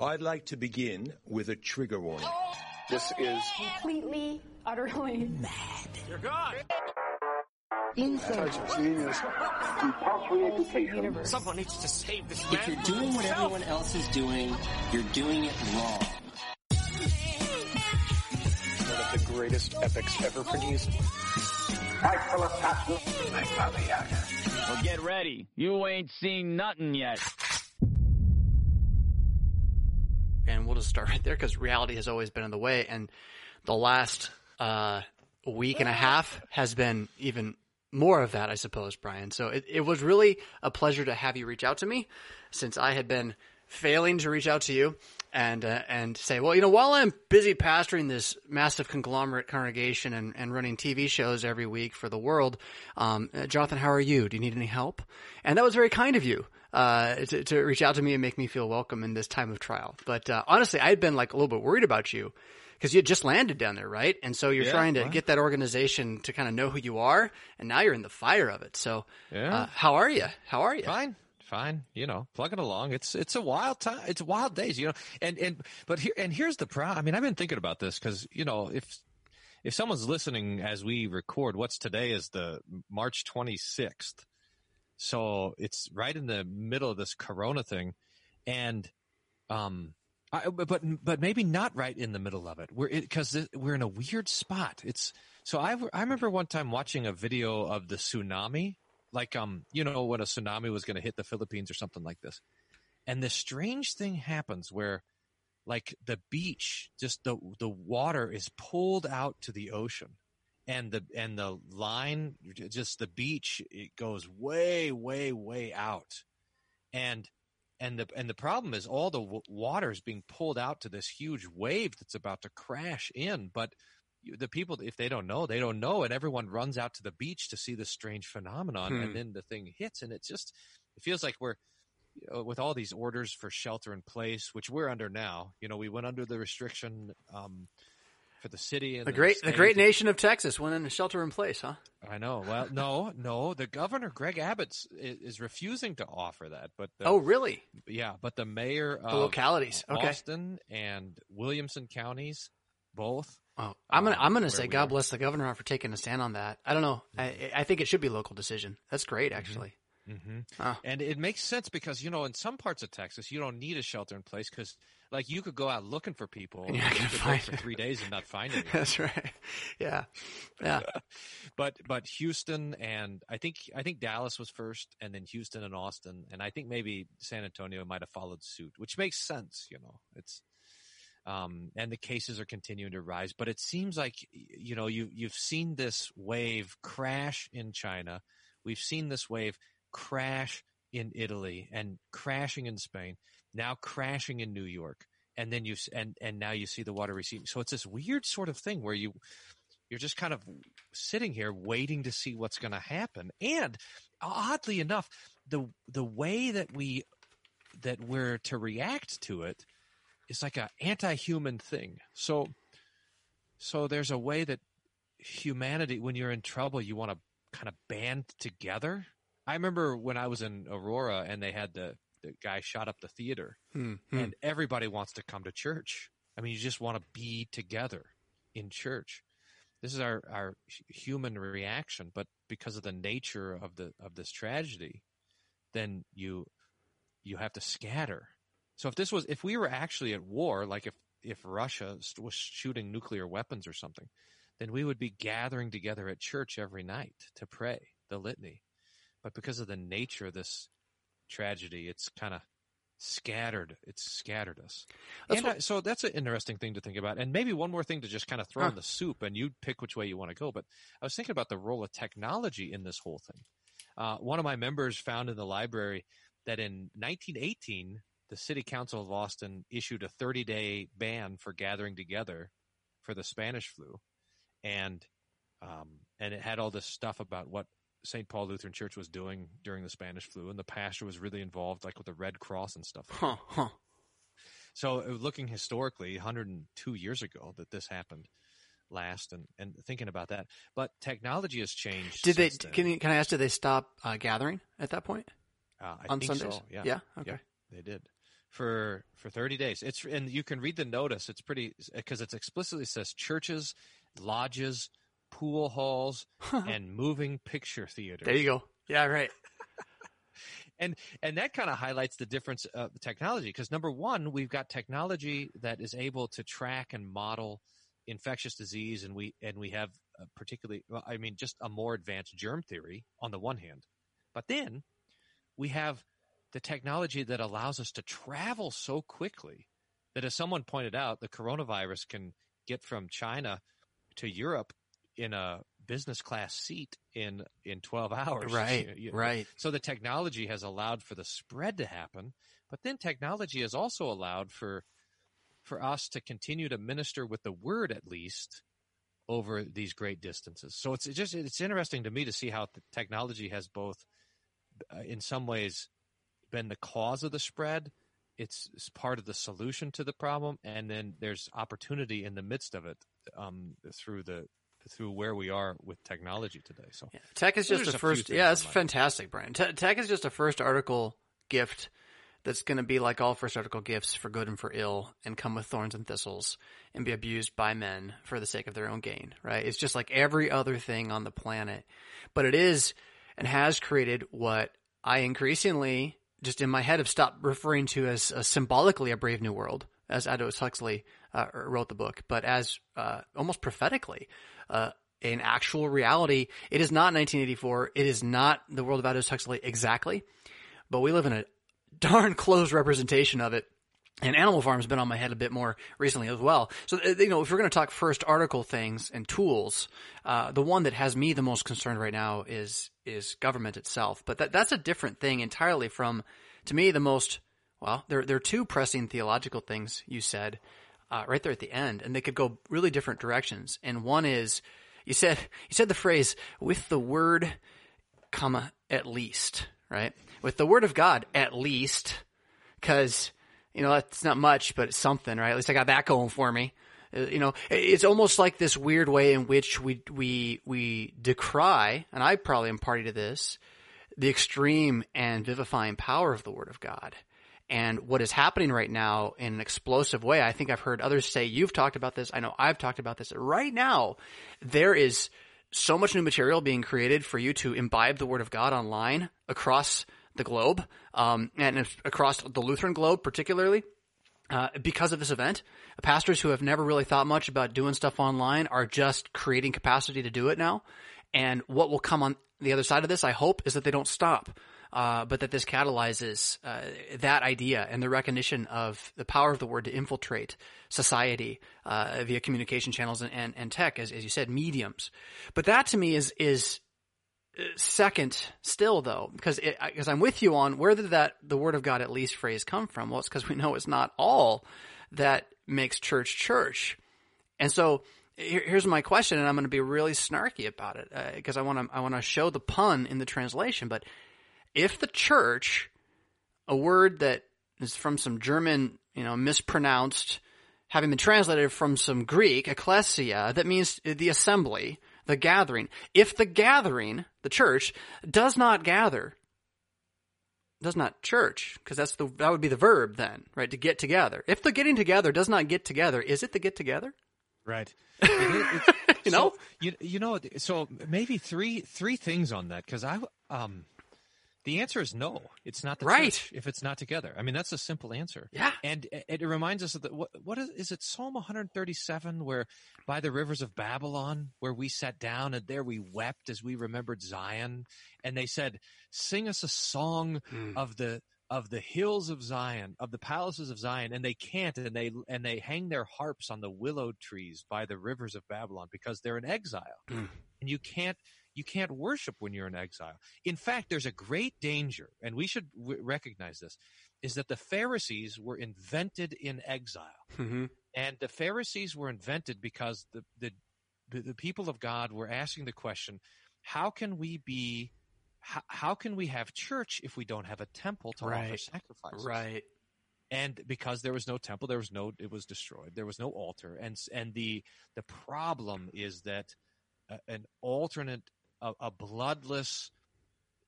I'd like to begin with a trigger warning. This is completely, utterly mad. You're gone. Insane. Genius. Compulsory education. Someone needs to save this man. If you're doing what everyone else is doing, you're doing it wrong. One of the greatest epics ever produced. Actual attachment. Like Baba Yaga. Well, get ready. You ain't seen nothing yet. And we'll just start right there because reality has always been in the way. And the last uh, week and a half has been even more of that, I suppose, Bryan. So it, it was really a pleasure to have you reach out to me since I had been failing to reach out to you and uh, and say, well, you know, while I'm busy pastoring this massive conglomerate congregation and, and running TV shows every week for the world, um, uh, Jonathan, how are you? Do you need any help? And that was very kind of you uh, to, to reach out to me and make me feel welcome in this time of trial. But uh, honestly, I had been like a little bit worried about you because you had just landed down there, right? And so you're Yeah, trying to get that organization to kind of know who you are, and now you're in the fire of it. So, Yeah. uh, how are you? How are you? Fine, fine. You know, plugging along. It's it's a wild time. It's wild days. You know, and and but here and here's the problem. I mean, I've been thinking about this because you know if if someone's listening as we record, what's today is the March 26th. So it's right in the middle of this Corona thing, and um, I, but but maybe not right in the middle of it. We're because we're in a weird spot. It's so I I remember one time watching a video of the tsunami, like um you know when a tsunami was going to hit the Philippines or something like this, and this strange thing happens where like the beach just the the water is pulled out to the ocean. And the and the line just the beach it goes way way way out. And and the and the problem is all the w- water is being pulled out to this huge wave that's about to crash in. But the people if they don't know they don't know and everyone runs out to the beach to see this strange phenomenon Hmm. and then the thing hits and it's just it feels like we're you know, with all these orders for shelter in place which we're under now you know we went under the restriction um for the city and The great, the great nation of Texas went in a shelter in place, huh? I know. Well, no, no. The governor, Greg Abbott, is, is refusing to offer that. But the, Oh, really? yeah, but the mayor The of localities. Okay. Austin and Williamson counties, both. Oh, I'm gonna, um, I'm gonna say God are. bless the governor for taking a stand on that. I don't know. I, I think it should be a local decision. That's great, actually. hmm Oh. And it makes sense because you know, in some parts of Texas, you don't need a shelter in place because, like, you could go out looking for people And you're not you gonna find for three days and not find anyone. That's right. Yeah, yeah. but but Houston and I think I think Dallas was first, and then Houston and Austin, and I think maybe San Antonio might have followed suit, which makes sense. You know, it's um, and the cases are continuing to rise, but it seems like you know you you've seen this wave crash in China, we've seen this wave crash in Italy and crashing in Spain, now crashing in New York. And then you and and now you see the water receding. So it's this weird sort of thing where you you're just kind of sitting here waiting to see what's going to happen. And oddly enough, the the way that we that we're to react to it is like a anti-human thing. So so there's a way that humanity when you're in trouble you want to kind of band together. I remember when I was in Aurora and they had the the guy shot up the theater Hmm, hmm. and everybody wants to come to church. I mean, you just want to be together in church. This is our our human reaction, but because of the nature of the of this tragedy, then you you have to scatter. So if this was if we were actually at war, like if if Russia was shooting nuclear weapons or something, then we would be gathering together at church every night to pray the litany. But because of the nature of this tragedy, it's kind of scattered. It's scattered us. That's And what- I- so that's an interesting thing to think about. And maybe one more thing to just kind of throw Huh. in the soup, and you pick which way you want to go. But I was thinking about the role of technology in this whole thing. Uh, one of my members found in the library that in 1918, the City Council of Austin issued a 30 day ban for gathering together for the Spanish flu, and um, and it had all this stuff about what St. Paul Lutheran Church was doing during the Spanish flu, and the pastor was really involved, like with the Red Cross and stuff. Huh, huh. So, uh, looking historically, 102 years ago that this happened last, and, and thinking about that, but technology has changed. Did they? Can you, can I ask? Did they stop uh, gathering at that point Uh, I on think Sundays? so. Yeah. Yeah. Okay. They did. For for 30 days. It's and you can read the notice. It's pretty because it explicitly says churches, lodges, pool halls, and moving picture theaters. There you go. Yeah, right. and and that kind of highlights the difference of technology because number one we've got technology that is able to track and model infectious disease and we and we have a particularly well, i mean just a more advanced germ theory on the one hand but then we have the technology that allows us to travel so quickly that as someone pointed out the coronavirus can get from china to europe in a business class seat in in 12 hours. Right, You- you- right. so the technology has allowed for the spread to happen but then technology has also allowed for for us to continue to minister with the word at least over these great distances. So it's just it's interesting to me to see how the technology has both uh, in some ways been the cause of the spread it's, it's part of the solution to the problem and then there's opportunity in the midst of it um, through the through where we are with technology today so Tech is just a first. Yeah, it's fantastic, Bryan. Te- tech is just a first article gift that's going to be like all first article gifts for good and for ill, and come with thorns and thistles, and be abused by men for the sake of their own gain. Right? It's just like every other thing on the planet, but it is and has created what I increasingly just in my head have stopped referring to as uh, symbolically a brave new world, as Aldous Huxley uh, wrote the book, but as uh, almost prophetically. Uh, an actual reality. It is not 1984. It is not the world of Aldous Huxley exactly, but we live in a darn close representation of it. And Animal Farm's been on my head a bit more recently as well. So, uh, you know, if we're going to talk first article things and tools, uh, the one that has me the most concerned right now is, is government itself. But that, that's a different thing entirely from, to me, the most, well, there, there are two pressing theological things you said, uh, right there at the end, and they could go really different directions. And one is, you said, you said the phrase, with the word, comma, at least, right? With the word of God, at least, cause, you know, that's not much, but it's something, right? At least I got that going for me. Uh, You know, it's almost like this weird way in which we, we, we decry, and I probably am party to this, the extreme and vivifying power of the Word of God. And what is happening right now in an explosive way, I think I've heard others say, you've talked about this, I know I've talked about this. Right now, there is so much new material being created for you to imbibe the Word of God online across the globe, um, and across the Lutheran globe particularly. Uh, because of this event, pastors who have never really thought much about doing stuff online are just creating capacity to do it now. And what will come on the other side of this, I hope, is that they don't stop, uh, but that this catalyzes uh, that idea and the recognition of the power of the word to infiltrate society uh, via communication channels and, and, and tech, as, as you said, mediums. But that to me is is second still though because because I'm with you on where did that the word of God at least phrase come from? Well it's because we know it's not all that makes church church. And so here, here's my question and I'm going to be really snarky about it uh, because I want to I want to show the pun in the translation but if the church a word that is from some German you know mispronounced having been translated from some Greek ecclesia that means the assembly the gathering. If the gathering, the church, does not gather, does not church, because that's the that would be the verb then, right? To get together. If the getting together does not get together, is it the get together? Right. It is- it's- You know? so, you you know so maybe three three things on that because I um the answer is no. It's not the Right. church if it's not together. I mean that's a simple answer. Yeah. And it, reminds us of the what what is is it Psalm 137 where by the rivers of Babylon where we sat down and there we wept as we remembered Zion and they said sing us a song Hmm. of the of the hills of Zion, of the palaces of Zion, and they can't, and they and they hang their harps on the willow trees by the rivers of Babylon because they're in exile, Mm. and you can't you can't worship when you're in exile. In fact, there's a great danger, and we should w- recognize this: is that the Pharisees were invented in exile, Mm-hmm. and the Pharisees were invented because the the the, the people of God were asking the question, how can we be how, how can we have church if we don't have a temple to offer Right. sacrifices? Right. And because there was no temple, there was no it was destroyed. There was no altar, and and the the problem is that a, an alternate a, a bloodless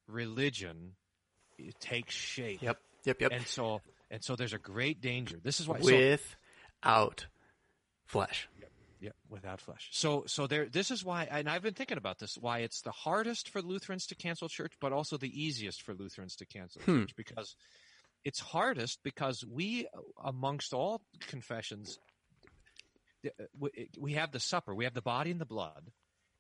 religion takes shape. Yep. Yep. Yep. And so And so there's a great danger. This is why so- Without flesh. Yeah, without flesh. So, so there. This is why, and I've been thinking about this. Why it's the hardest for Lutherans to cancel church, but also the easiest for Lutherans to cancel hmm. church because it's hardest because we, amongst all confessions, we have the supper, we have the body and the blood,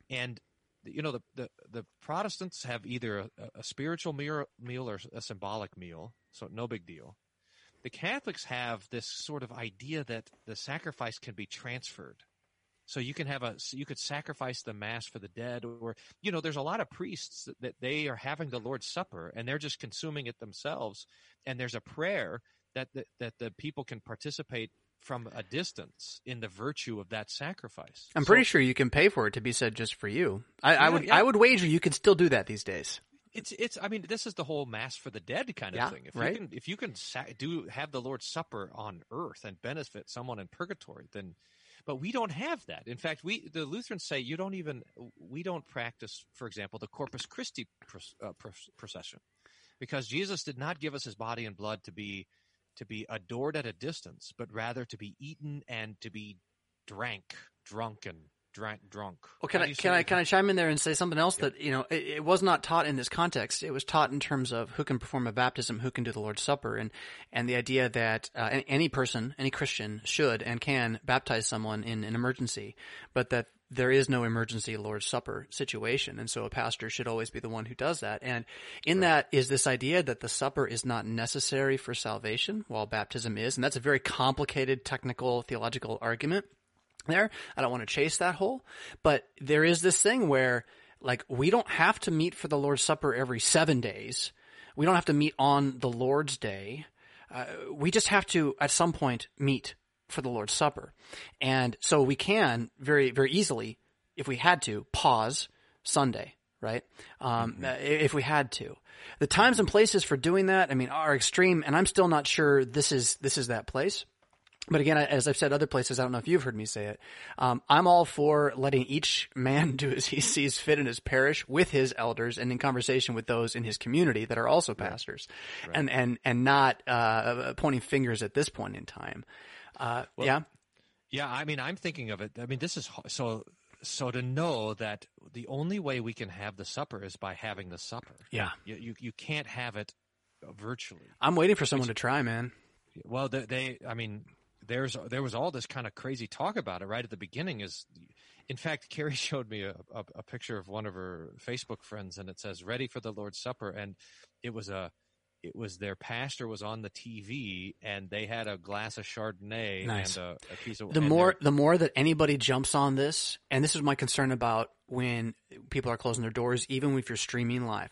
and you know the the, the Protestants have either a, a spiritual meal, meal or a symbolic meal, so no big deal. The Catholics have this sort of idea that the sacrifice can be transferred. So you can have a you could sacrifice the mass for the dead, or you know, there's a lot of priests that, they are having the Lord's Supper and they're just consuming it themselves. And there's a prayer that the, that the people can participate from a distance in the virtue of that sacrifice. I'm So- pretty sure you can pay for it to be said just for you. I, I would yeah. I would wager you can still do that these days. It's it's. I mean, this is the whole mass for the dead kind of Yeah, thing. If right. you can, if you can do have the Lord's Supper on earth and benefit someone in purgatory, then. But we don't have that. In fact, we the Lutherans say you don't even we don't practice, for example, the Corpus Christi uh, procession, because Jesus did not give us his body and blood to be to be adored at a distance, but rather to be eaten and to be drank, drunken, drank drunk. Well, can How I can I can I chime in there and say something else that you know it, it was not taught in this context. It was taught in terms of who can perform a baptism, who can do the Lord's Supper, and and the idea that uh, any person, any Christian, should and can baptize someone in an emergency, but that there is no emergency Lord's Supper situation, and so a pastor should always be the one who does that. And in that is this idea that the supper is not necessary for salvation, while baptism is, and that's a very complicated technical theological argument there. I don't want to chase that hole, but there is this thing where like we don't have to meet for the Lord's Supper every seven days. We don't have to meet on the Lord's Day. Uh, we just have to at some point meet for the Lord's Supper. And so we can very, very easily, if we had to, pause Sunday, right? Um, uh, if we had to. The times and places for doing that, I mean, are extreme, and I'm still not sure this is, this is that place. But again, as I've said other places, I don't know if you've heard me say it. Um, I'm all for letting each man do as he sees fit in his parish with his elders and in conversation with those in his community that are also pastors, and and and not uh, pointing fingers at this point in time. Uh, yeah, Yeah, I mean, I'm thinking of it. I mean, this is so. So to know that the only way we can have the supper is by having the supper. yeah. You you, you can't have it virtually. I'm waiting for someone to try, man. Well, they, they I mean, there's there was all this kind of crazy talk about it right at the beginning. Is in fact, Carrie showed me a, a, a picture of one of her Facebook friends, and it says "Ready for the Lord's Supper," and it was a it was their pastor was on the TV, and they had a glass of Chardonnay Nice. and a, a piece of the more the more that anybody jumps on this, and this is my concern about when people are closing their doors, even if you're streaming live,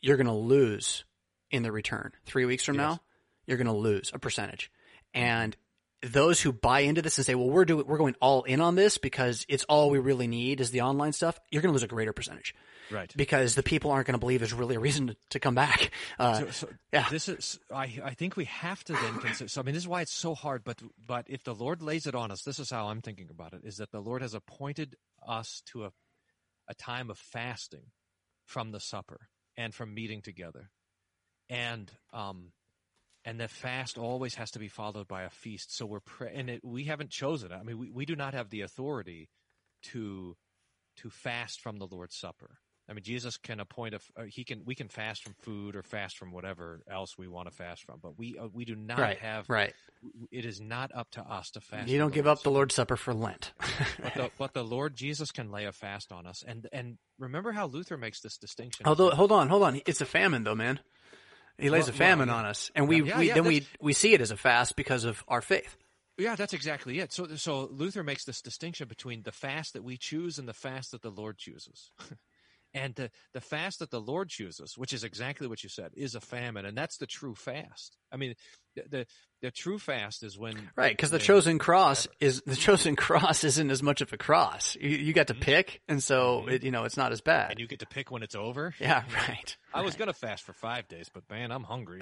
you're going to lose in the return. Three weeks from now, you're going to lose a percentage, and those who buy into this and say, "Well, we're doing we're going all in on this because it's all we really need is the online stuff," you're going to lose a greater percentage, right. Because the people aren't going to believe there's really a reason to, to come back. Uh, So, so yeah. this is I, I think we have to then consider so I mean this is why it's so hard but but if the Lord lays it on us this is how I'm thinking about it is that the Lord has appointed us to a a time of fasting from the supper and from meeting together and um and the fast always has to be followed by a feast so we're pre- and it, we haven't chosen I mean we, we do not have the authority to to fast from the Lord's Supper. I mean, Jesus can appoint a, uh, he can, we can fast from food or fast from whatever else we want to fast from, but we, uh, we do not right, have, right. it is not up to us to fast. You don't give Lord's up the Lord's Supper for Lent. But the, but the Lord Jesus can lay a fast on us. And, and remember how Luther makes this distinction. Although, hold on, hold on. It's a famine, though, man. He lays Well- a famine well, on us, and we, Yeah, we yeah, then we we see it as a fast because of our faith. Yeah, that's exactly it. So, so Luther makes this distinction between the fast that we choose and the fast that the Lord chooses. and the, the fast that the Lord chooses, which is exactly what you said, is a famine, and that's the true fast. I mean, the the, the true fast is when Right, because the chosen cross is the chosen cross isn't as much of a cross. You, you got to pick, and so it, you know it's not as bad. Mm-hmm. and you get to pick when it's over. yeah, right. I was gonna fast for five days, but man, I'm hungry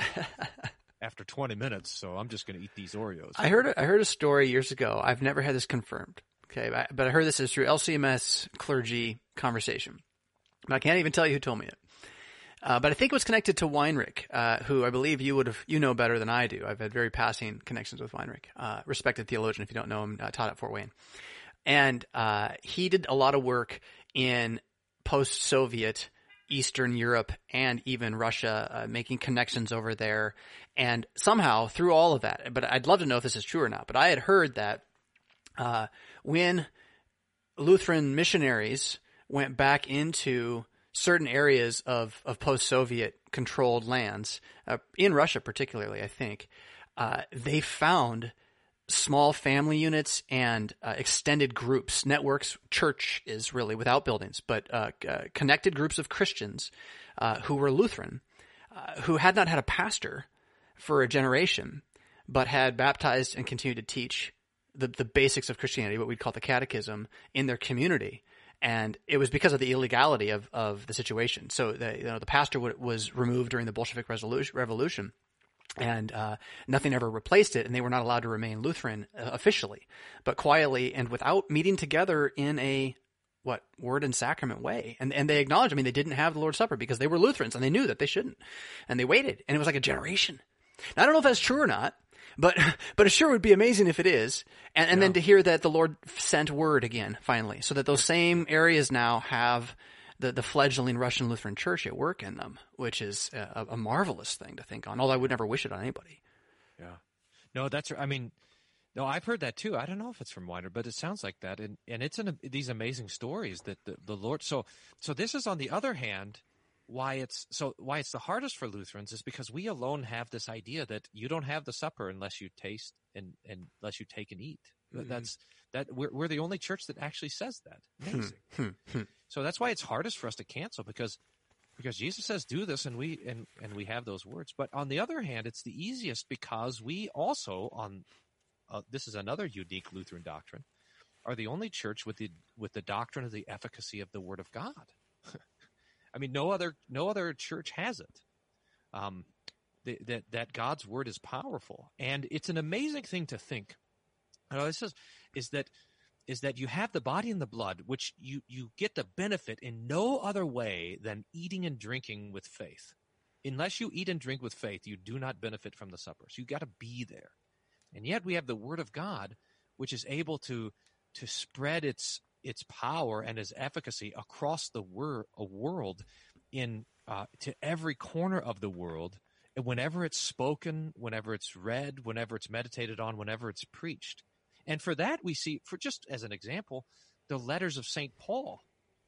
after 20 minutes, so I'm just gonna eat these Oreos. I heard a- I heard a story years ago. I've never had this confirmed. Okay, but- but I heard this is through LCMS clergy conversation. But I can't even tell you who told me it. Uh, but I think it was connected to Weinrich, uh, who I believe you would have you know better than I do. I've had very passing connections with Weinrich, uh, respected theologian. If you don't know him, uh, taught at Fort Wayne, and uh, he did a lot of work in post-Soviet Eastern Europe and even Russia, uh, making connections over there. And somehow through all of that, but I'd love to know if this is true or not. But I had heard that when Lutheran missionaries went back into certain areas of, of post-Soviet controlled lands, uh, in Russia particularly, I think, uh, they found small family units and uh, extended groups, networks. Church is really without buildings, but uh, uh, connected groups of Christians uh, who were Lutheran, who had not had a pastor for a generation, but had baptized and continued to teach the, the basics of Christianity, what we'd call the catechism, in their community. And it was because of the illegality of, of the situation. So the, you know, the pastor w- was removed during the Bolshevik revolution and uh, nothing ever replaced it, and they were not allowed to remain Lutheran uh, officially, but quietly and without meeting together in a what word and sacrament way. And and they acknowledged, I mean, they didn't have the Lord's Supper because they were Lutherans and they knew that they shouldn't, and they waited, and it was like a generation. Now, I don't know if that's true or not, but but it sure would be amazing if it is. And and then to hear that the Lord sent word again finally, so that those same areas now have the, the fledgling Russian Lutheran Church at work in them, which is a, a marvelous thing to think on. Although I would never wish it on anybody. Yeah. No, that's. I mean, no, I've heard that too. I don't know if it's from Weinrich, but it sounds like that, and and it's in these amazing stories that the, the Lord. So so this is on the other hand why it's so why it's the hardest for Lutherans is because we alone have this idea that you don't have the supper unless you taste and, and unless you take and eat. Mm-hmm. That's that we're we're the only church that actually says that. Hmm. Amazing. so that's why it's hardest for us to cancel because because Jesus says do this and we and and we have those words. But on the other hand, it's the easiest because we also on uh, this is another unique Lutheran doctrine are the only church with the with the doctrine of the efficacy of the Word of God. I mean, no other no other church has it. Um, that that God's word is powerful, and it's an amazing thing to think. You know, this is is that is that you have the body and the blood, which you you get the benefit in no other way than eating and drinking with faith. Unless you eat and drink with faith, you do not benefit from the supper. So you got to be there, and yet we have the Word of God, which is able to to spread its its power and its efficacy across the wor- world in uh, to every corner of the world and whenever it's spoken whenever it's read whenever it's meditated on whenever it's preached and for that we see for just as an example the letters of St. Paul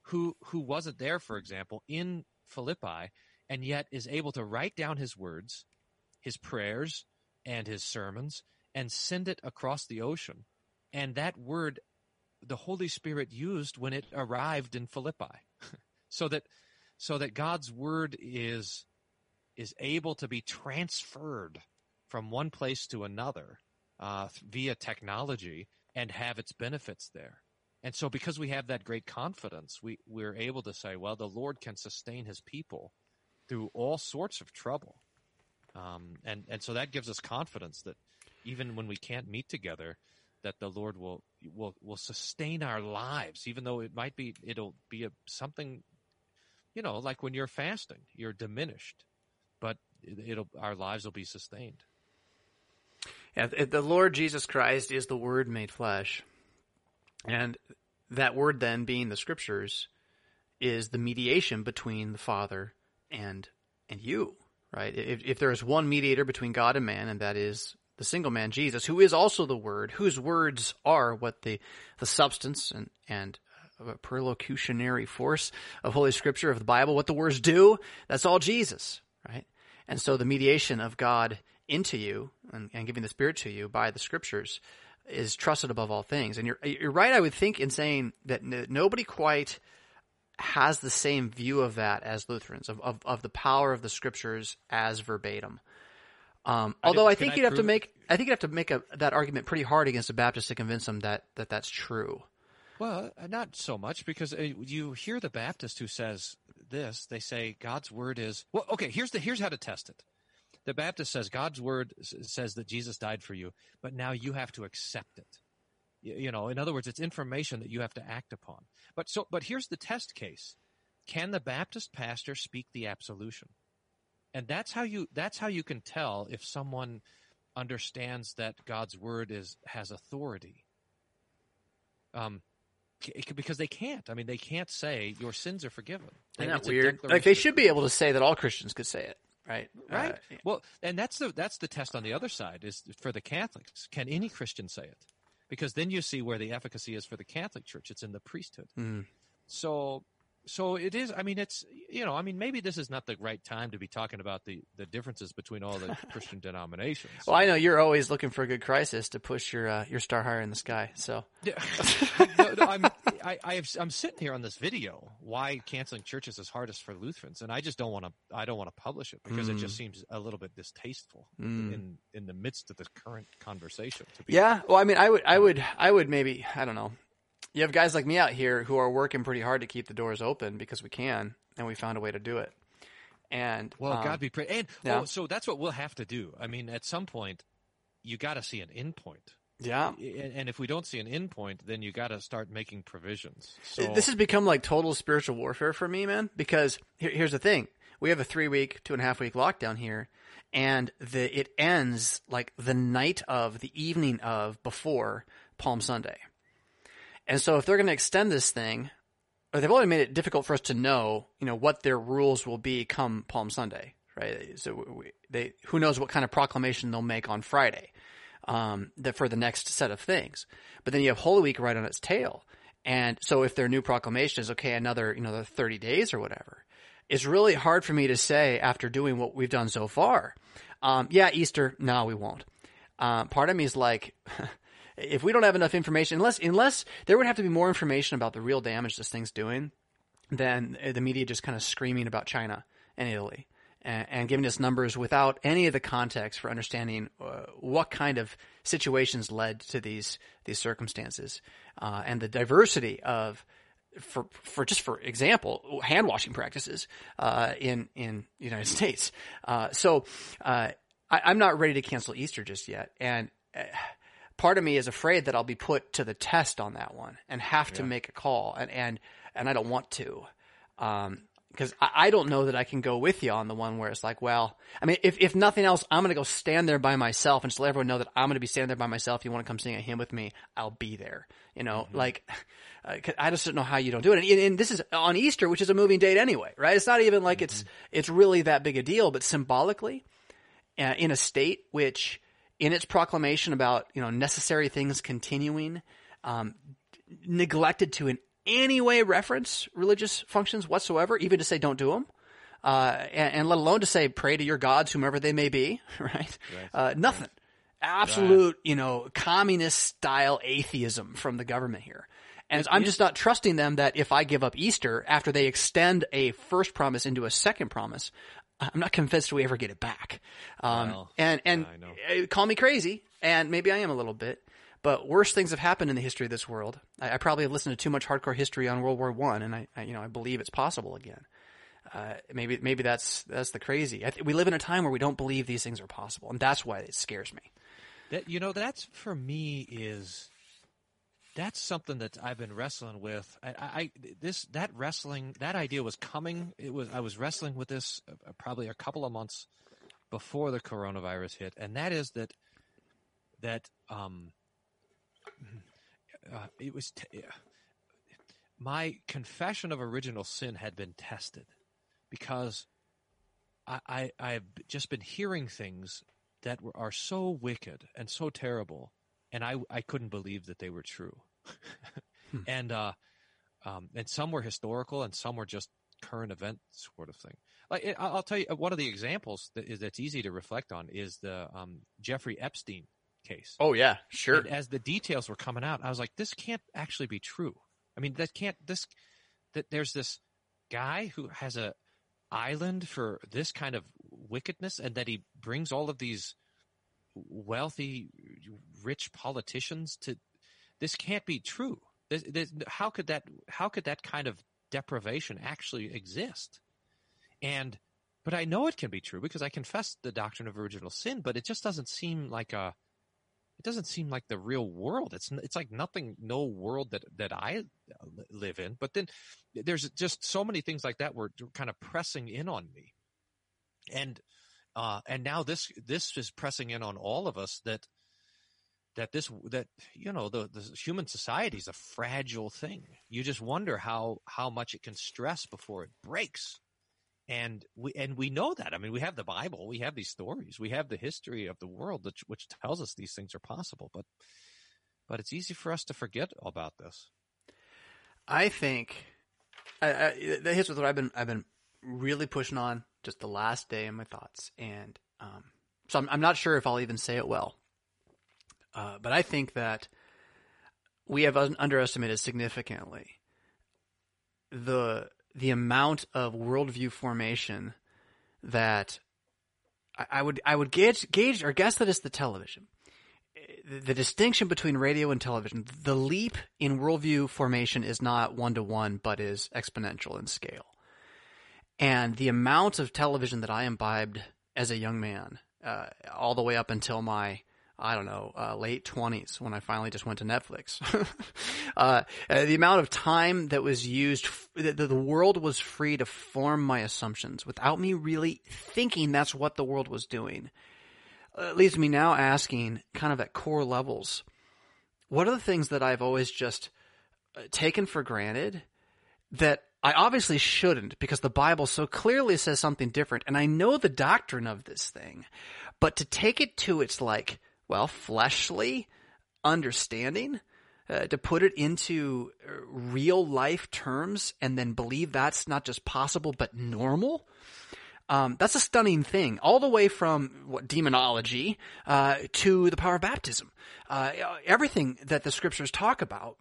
who who wasn't there for example in Philippi and yet is able to write down his words his prayers and his sermons and send it across the ocean and that word the Holy Spirit used when it arrived in Philippi. so that so that God's word is is able to be transferred from one place to another uh, via technology and have its benefits there. And so because we have that great confidence, we, we're able to say, well, the Lord can sustain his people through all sorts of trouble. Um, and, and so that gives us confidence that even when we can't meet together, that the Lord will will will sustain our lives, even though it might be it'll be a, something, you know, like when you're fasting, you're diminished, but it, will our lives will be sustained. Yeah, the Lord Jesus Christ is the Word made flesh, and that Word then being the Scriptures is the mediation between the Father and and you. Right? If, if there is one mediator between God and man, and that is the single man Jesus, who is also the Word, whose words are what the the substance and and uh, perlocutionary force of Holy Scripture of the Bible, what the words do. That's all Jesus, right? And so the mediation of God into you and, and giving the Spirit to you by the Scriptures is trusted above all things. And you're you're right, I would think, in saying that n- nobody quite has the same view of that as Lutherans of, of of the power of the Scriptures as verbatim. Um, although I think I you'd have to make, I think you'd have to make a, that argument pretty hard against a Baptist to convince them that, that that's true. Well, uh, not so much because uh, you hear the Baptist who says this. They say God's word is well. Okay, here's the here's how to test it. The Baptist says God's word says that Jesus died for you, but now you have to accept it. You know, in other words, it's information that you have to act upon. But so, but here's the test case. can the Baptist pastor speak the absolution? And that's how you that's how you can tell if someone understands that God's word is has authority. Um, because they can't. I mean, they can't say your sins are forgiven. Isn't that weird? Like they should be able to say that all Christians could say it, right? right Uh, well and that's the that's the test on the other side is for the catholics can any christian say it because then you see where the efficacy is for the catholic church it's in the priesthood Mhm. so so it is i mean it's you know i mean maybe this is not the right time to be talking about the the differences between all the christian denominations Well, I know you're always looking for a good crisis to push your uh, your star higher in the sky. So no, no, I'm, I, I have, I'm sitting here on this video. Why canceling churches is hardest for Lutherans, and I just don't want to. I don't want to publish it because it just seems a little bit distasteful in in the midst of the current conversation. To be yeah, well, I mean, I would, I would, I would maybe, I don't know. You have guys like me out here who are working pretty hard to keep the doors open because we can, and we found a way to do it. And Well, um, God be praised. And yeah. oh, so that's what we'll have to do. I mean, at some point, you got to see an end point. yeah, And if we don't see an end point, then you got to start making provisions. So this has become like total spiritual warfare for me, man. Because here, here's the thing: we have a three week, two and a half week lockdown here, and the it ends like the night of, the evening of, before Palm Sunday. And so, if they're going to extend this thing, they've already made it difficult for us to know, you know, what their rules will be come Palm Sunday, right? So we, they, who knows what kind of proclamation they'll make on Friday, um, that for the next set of things. But then you have Holy Week right on its tail. And so if their new proclamation is okay, another, you know, the 30 days or whatever, it's really hard for me to say after doing what we've done so far. Um, yeah, Easter, no, we won't. Um, part of me is like, if we don't have enough information, unless unless there would have to be more information about the real damage this thing's doing, than the media just kind of screaming about China and Italy and, and giving us numbers without any of the context for understanding uh, what kind of situations led to these these circumstances uh, and the diversity of for for just for example, hand washing practices uh, in in the United States. Uh, so uh, I, I'm not ready to cancel Easter just yet, and uh, part of me is afraid that I'll be put to the test on that one and have to make a call, and and and I don't want to. Um, because I, I don't know that I can go with you on the one where it's like, well, I mean, if, if nothing else, I'm going to go stand there by myself and just let everyone know that I'm going to be standing there by myself. If you want to come sing a hymn with me, I'll be there. You know, like, uh, I just don't know how you don't do it. And, and this is on Easter, which is a moving date anyway, right? It's not even like it's, it's really that big a deal, but symbolically, uh, in a state which, in its proclamation about, you know, necessary things continuing, um, neglected to in any way reference religious functions whatsoever, even to say don't do them, uh, and, and let alone to say pray to your gods, whomever they may be, right? Uh, nothing. Absolute, you know, communist style atheism from the government here. And I'm just not trusting them that if I give up Easter after they extend a first promise into a second promise, I'm not convinced we ever get it back. Um, Well, and and yeah, uh, call me crazy, and maybe I am a little bit. But worse things have happened in the history of this world. I, I probably have listened to too much hardcore history on World War One, and I, I, you know, I believe it's possible again. Uh, maybe, maybe that's that's the crazy. I th- we live in a time where we don't believe these things are possible, and that's why it scares me. That you know, that's for me is that's something that I've been wrestling with. I, I this that wrestling that idea was coming. It was I was wrestling with this uh, probably a couple of months before the coronavirus hit, and that is that that um uh, it was t- my confession of original sin had been tested because I, I I've just been hearing things that were, are so wicked and so terrible, and I I couldn't believe that they were true, and uh, um, and some were historical and some were just current event sort of thing. Like I- I'll tell you, uh, one of the examples that is that's easy to reflect on is the um, Jeffrey Epstein case. Oh yeah, sure. And as the details were coming out, I was like, this can't actually be true. I mean, that can't, this, that there's this guy who has a island for this kind of wickedness and that he brings all of these wealthy, rich politicians to, this can't be true. This, this, how could that, how could that kind of deprivation actually exist? And, but I know it can be true because I confess the doctrine of original sin, but it just doesn't seem like a, it doesn't seem like the real world. It's it's like nothing, no world that that I live in. But then there's just so many things like that were kind of pressing in on me, and uh, and now this this is pressing in on all of us that that this that you know the the human society is a fragile thing. You just wonder how how much it can stress before it breaks. And we and we know that. I mean, we have the Bible, we have these stories, we have the history of the world, which, which tells us these things are possible. But but it's easy for us to forget about this. I think I, I, here's what I've been I've been really pushing on just the last day in my thoughts, and um, so I'm, I'm not sure if I'll even say it well, uh, but I think that we have un- underestimated significantly the the amount of worldview formation that I, I would I would gauge gauge or guess that it's the television. The, the distinction between radio and television, the leap in worldview formation is not one to one, but is exponential in scale. And the amount of television that I imbibed as a young man, uh, all the way up until my I don't know, uh, late twenties when I finally just went to Netflix. uh, the amount of time that was used, f- the, the world was free to form my assumptions without me really thinking that's what the world was doing. Uh, leaves me now asking, kind of at core levels, what are the things that I've always just uh, taken for granted that I obviously shouldn't because the Bible so clearly says something different and I know the doctrine of this thing. But to take it to its like, well, fleshly understanding, uh, to put it into real life terms and then believe that's not just possible but normal. Um, that's a stunning thing, all the way from what demonology uh, to the power of baptism. Uh, everything that the scriptures talk about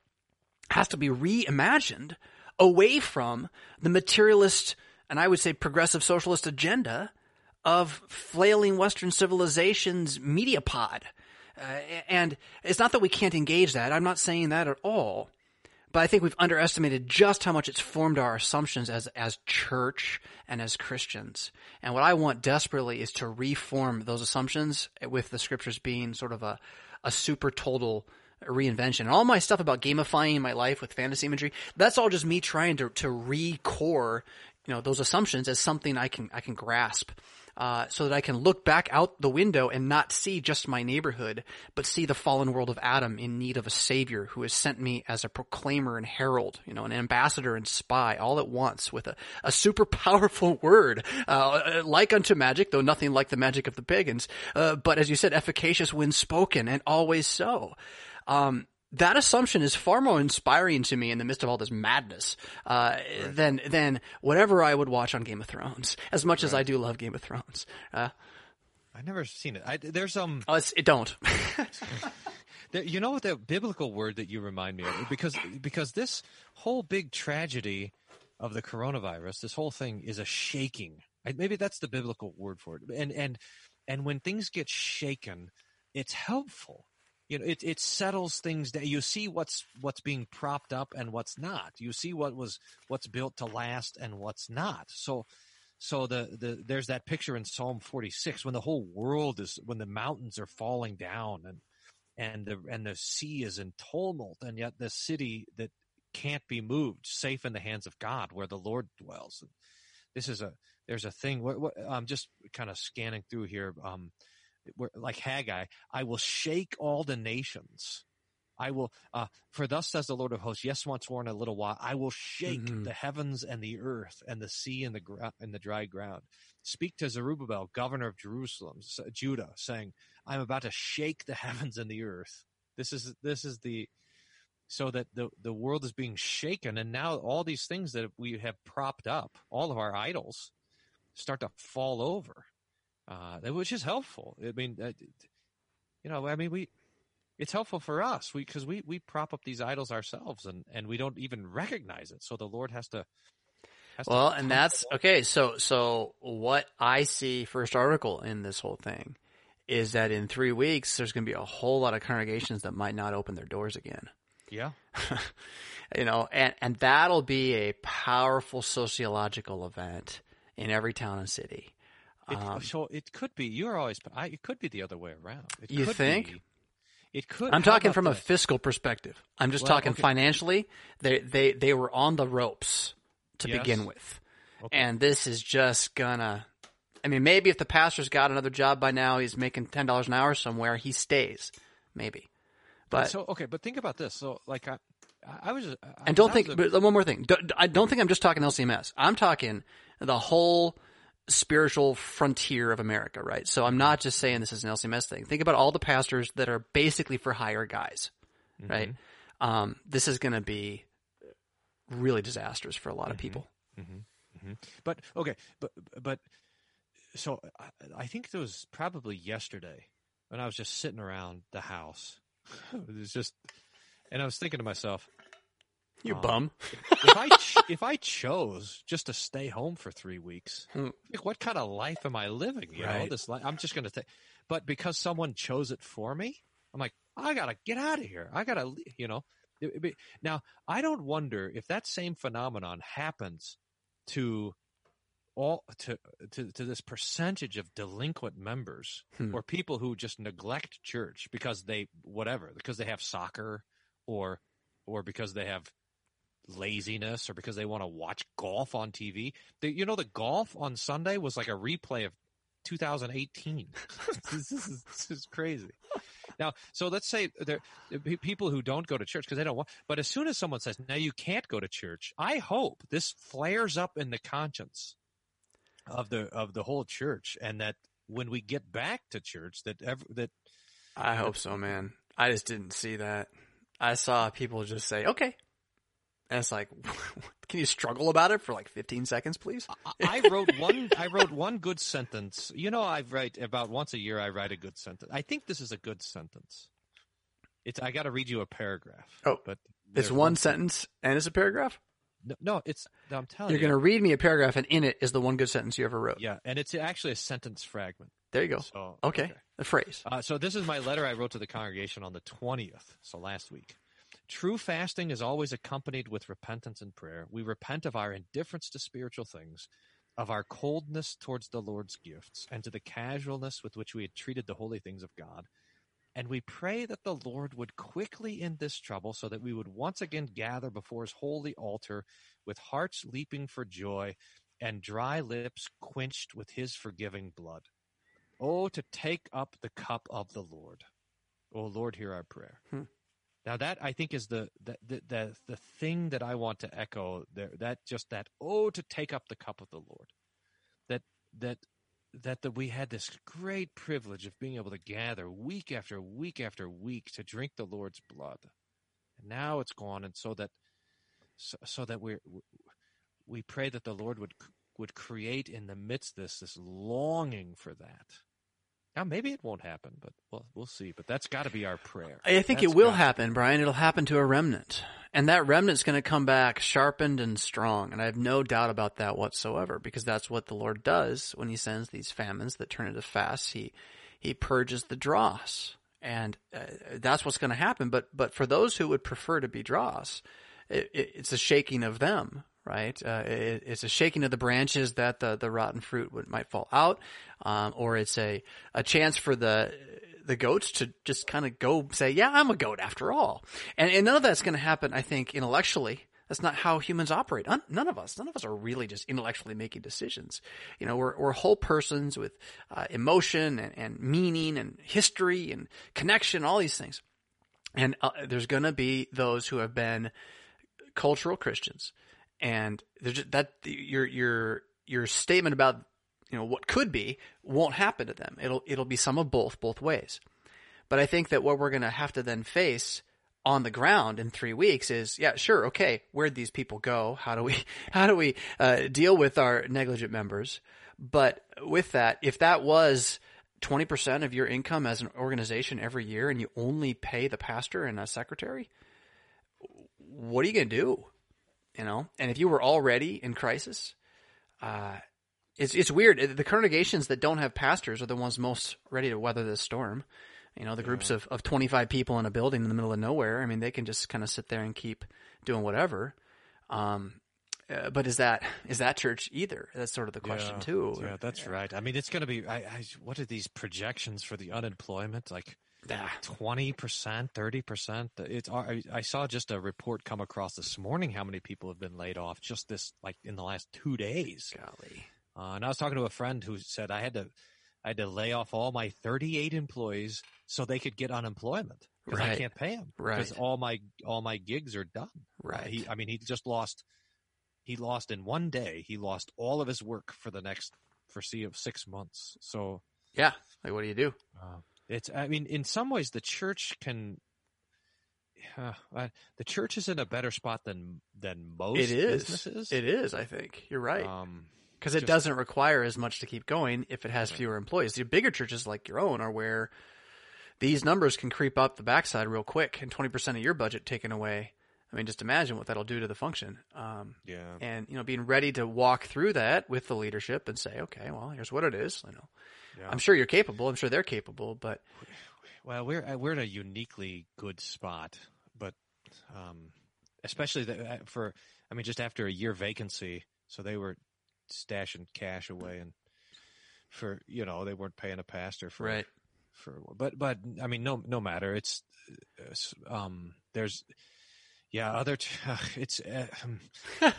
has to be reimagined away from the materialist and I would say progressive socialist agenda of flailing Western civilization's media pod. Uh, and it's not that we can't engage that. I'm not saying that at all. But I think we've underestimated just how much it's formed our assumptions as, as church and as Christians. And what I want desperately is to reform those assumptions with the scriptures being sort of a, a super total reinvention. And all my stuff about gamifying my life with fantasy imagery, that's all just me trying to, to recore, you know, those assumptions as something I can, I can grasp uh, so that I can look back out the window and not see just my neighborhood, but see the fallen world of Adam in need of a savior who has sent me as a proclaimer and herald, you know, an ambassador and spy all at once with a, a super powerful word, uh, like unto magic, though nothing like the magic of the pagans, uh, but as you said, efficacious when spoken and always so. Um, that assumption is far more inspiring to me in the midst of all this madness uh, right. than than whatever I would watch on Game of Thrones. As much right. as I do love Game of Thrones, uh, I've never seen it. I, there's um. Oh, it don't. there, you know what the biblical word that you remind me of because because this whole big tragedy of the coronavirus, this whole thing is a shaking. Maybe that's the biblical word for it. And and and when things get shaken, it's helpful you know, it, it settles things that you see what's, what's being propped up and what's not. You see what was, what's built to last and what's not. So, so the, the, there's that picture in Psalm 46 when the whole world is, when the mountains are falling down and, and the, and the sea is in tumult and yet the city that can't be moved, safe in the hands of God where the Lord dwells. This is a, there's a thing, what, what, I'm just kind of scanning through here. Um, like Haggai, I will shake all the nations. I will, uh, for thus says the Lord of hosts, yes, once more in a little while, I will shake mm-hmm. the heavens and the earth and the sea and the, gra- and the dry ground. Speak to Zerubbabel, governor of Jerusalem, Judah, saying, I'm about to shake the heavens and the earth. This is, this is the, so that the, the world is being shaken. And now all these things that we have propped up, all of our idols start to fall over uh, which is helpful. I mean, uh, you know, I mean, we, it's helpful for us we because we we prop up these idols ourselves and and we don't even recognize it. So the Lord has to. Has well, to and that's okay. So so what I see first article in this whole thing is that in three weeks there's going to be a whole lot of congregations that might not open their doors again. Yeah. you know, and and that'll be a powerful sociological event in every town and city. It, um, so it could be. You're always. I, it could be the other way around. It you think? Be, it could. I'm talking from a fiscal perspective. I'm just Well, talking okay. financially. They, they, they were on the ropes to Yes. begin with, to Yes. begin with, and this is just gonna. I mean, maybe if the pastor's got another job by now, he's making ten dollars an hour somewhere, he stays, maybe. But so okay, but think about this. So like I, I was, I, and don't think. But one more thing. Don't, I don't think I'm just talking LCMS. I'm talking the whole spiritual frontier of America, right? So I'm not just saying this is an LCMS thing. Think about all the pastors that are basically for hire guys, Mm-hmm. right? Um, this is going to be really disastrous for a lot of Mm-hmm. people. But okay, but but so I, I think it was probably yesterday when I was just sitting around the house. It was just, and I was thinking to myself, You Um, bum. if I ch- if I chose just to stay home for three weeks, Hmm. like, what kind of life am I living? You know, this life, I'm just going to take. But because someone chose it for me, I'm like, I gotta get out of here. I gotta, you know. Be- Now, I don't wonder if that same phenomenon happens to all to to, to this percentage of delinquent members Hmm. or people who just neglect church because they whatever because they have soccer or or because they have laziness or because they want to watch golf on TV. They, you know, the golf on Sunday was like a replay of 2018. this, is, this is crazy. Now, so let's say there people who don't go to church because they don't want, but as soon as someone says, now you can't go to church, I hope this flares up in the conscience of the, of the whole church and that when we get back to church that ev- that I hope so, man. I just didn't see that. I saw people just say, okay. And it's like, can you struggle about it for like 15 seconds, please? I wrote one. I wrote one good sentence. You know, I write about once a year. I write a good sentence. I think this is a good sentence. It's. I got to read you a paragraph. Oh, but It's one sen- sentence and it's a paragraph? No, no, it's. I'm telling You're you. going to read me a paragraph and in it is the one good sentence you ever wrote. Yeah, and it's actually a sentence fragment. There you go. So Okay. The phrase. Uh, so this is my letter I wrote to the congregation on the 20th, so last week. True fasting is always accompanied with repentance and prayer. We repent of our indifference to spiritual things, of our coldness towards the Lord's gifts, and to the casualness with which we had treated the holy things of God. And we pray that the Lord would quickly end this trouble so that we would once again gather before his holy altar with hearts leaping for joy and dry lips quenched with his forgiving blood. Oh, to take up the cup of the Lord. Oh, Lord, hear our prayer. Hmm. Now that I think is the, the the the thing that I want to echo there. That just that oh to take up the cup of the Lord. That that that that we had this great privilege of being able to gather week after week after week to drink the Lord's blood, and now it's gone, and so that so, so that we we pray that the Lord would would create in the midst this this longing for that. Now maybe it won't happen, but we'll we'll see. But that's got to be our prayer. I think That's it will happen, Bryan. It'll happen to a remnant. And that remnant's going to come back sharpened and strong. And I have no doubt about that whatsoever because that's what the Lord does when he sends these famines that turn into fasts. He, he purges the dross. And uh, that's what's going to happen. But, but for those who would prefer to be dross, it, it, it's a shaking of them, right? Uh, it, it's a shaking of the branches that the, the rotten fruit would, might fall out. Um, or it's a, a chance for the, the goats to just kind of go say, yeah, I'm a goat after all. And, and none of that's going to happen, I think, intellectually. That's not how humans operate. None, of us, none of us are really just intellectually making decisions. You know, we're, we're whole persons with uh, emotion and, and meaning and history and connection, all these things. And uh, there's going to be those who have been cultural Christians, and just, that your your your statement about you know what could be won't happen to them. It'll it'll be some of both both ways. But I think that what we're going to have to then face on the ground in three weeks is yeah sure okay where'd these people go how do we how do we uh, deal with our negligent members but with that if that was 20% of your income as an organization every year and you only pay the pastor and a secretary what are you going to do you know and if you were already in crisis uh, it's it's weird. The congregations that don't have pastors are the ones most ready to weather this storm. You know, the groups of, of 25 people in a building in the middle of nowhere. I mean, they can just kind of sit there and keep doing whatever. Um, uh, but is that is that church either? That's sort of the question Yeah, too. Yeah, that's right. I mean, it's going to be. I, I, what are these projections for the unemployment? Like, Yeah. Twenty percent, thirty percent. It's I, I saw just a report come across this morning how many people have been laid off just this like in the last two days. Golly. Uh, and I was talking to a friend who said I had to I had to lay off all my thirty eight employees so they could get unemployment because I can't pay them Right. because all my all my gigs are done. Uh, Right. he, I mean, he just lost. He lost in one day. He lost all of his work for the next foresee of six months. So Yeah. Like, what do you do? uh, it's. I mean, in some ways, the church can. Uh, uh, the church is in a better spot than than most It is. businesses. It is. I think you're right Um, because it just- doesn't require as much to keep going if it has fewer employees. The bigger churches like your own are where these numbers can creep up the backside real quick, and twenty percent of your budget taken away. I mean, just imagine what that'll do to the function. Um, yeah. and you know, being ready to walk through that with the leadership and say, okay, well, here's what it is. You know, Yeah. I'm sure you're capable. I'm sure they're capable, but Well, we're uh, we're in a uniquely good spot, but um, especially the, uh, for I mean, just after a year vacancy, so they were stashing cash away, and for you know they weren't paying a pastor for right. for but but I mean no no matter it's, it's um there's yeah other t- it's uh, um,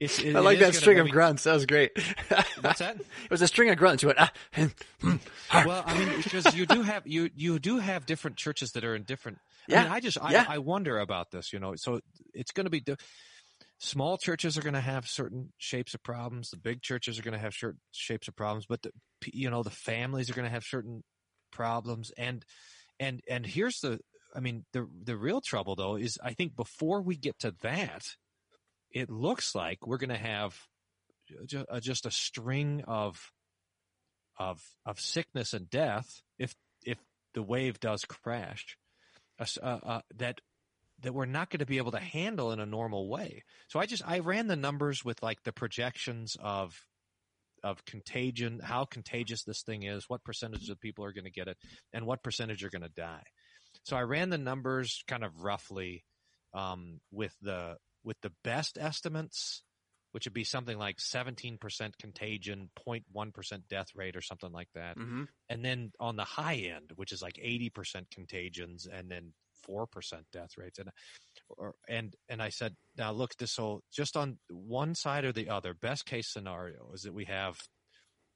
it's it, I like that string of mean- grunts. That was great. What's that? It was a string of grunts. You went, ah, hmm, ah. well, I mean, because you do have you you do have different churches that are in different. I Yeah. mean, I just I, Yeah. I wonder about this. You know, so it's going to be di- small churches are going to have certain shapes of problems. The big churches are going to have certain shapes of problems, but the you know the families are going to have certain problems. And and and here's the I mean the the real trouble though is I think before we get to that, it looks like we're going to have uh, just a string of of of sickness and death if if the wave does crash uh, uh, that that we're not going to be able to handle in a normal way. So I just I ran the numbers with like the projections of of contagion, how contagious this thing is, what percentage of people are going to get it, and what percentage are going to die. So I ran the numbers kind of roughly um, with the with the best estimates, which would be something like 17% contagion, 0.1% death rate, or something like that. Mhm. And then on the high end, which is like 80% contagions, and then 4% death rates. And or, and and I said, now look, this whole, just on one side or the other, best case scenario is that we have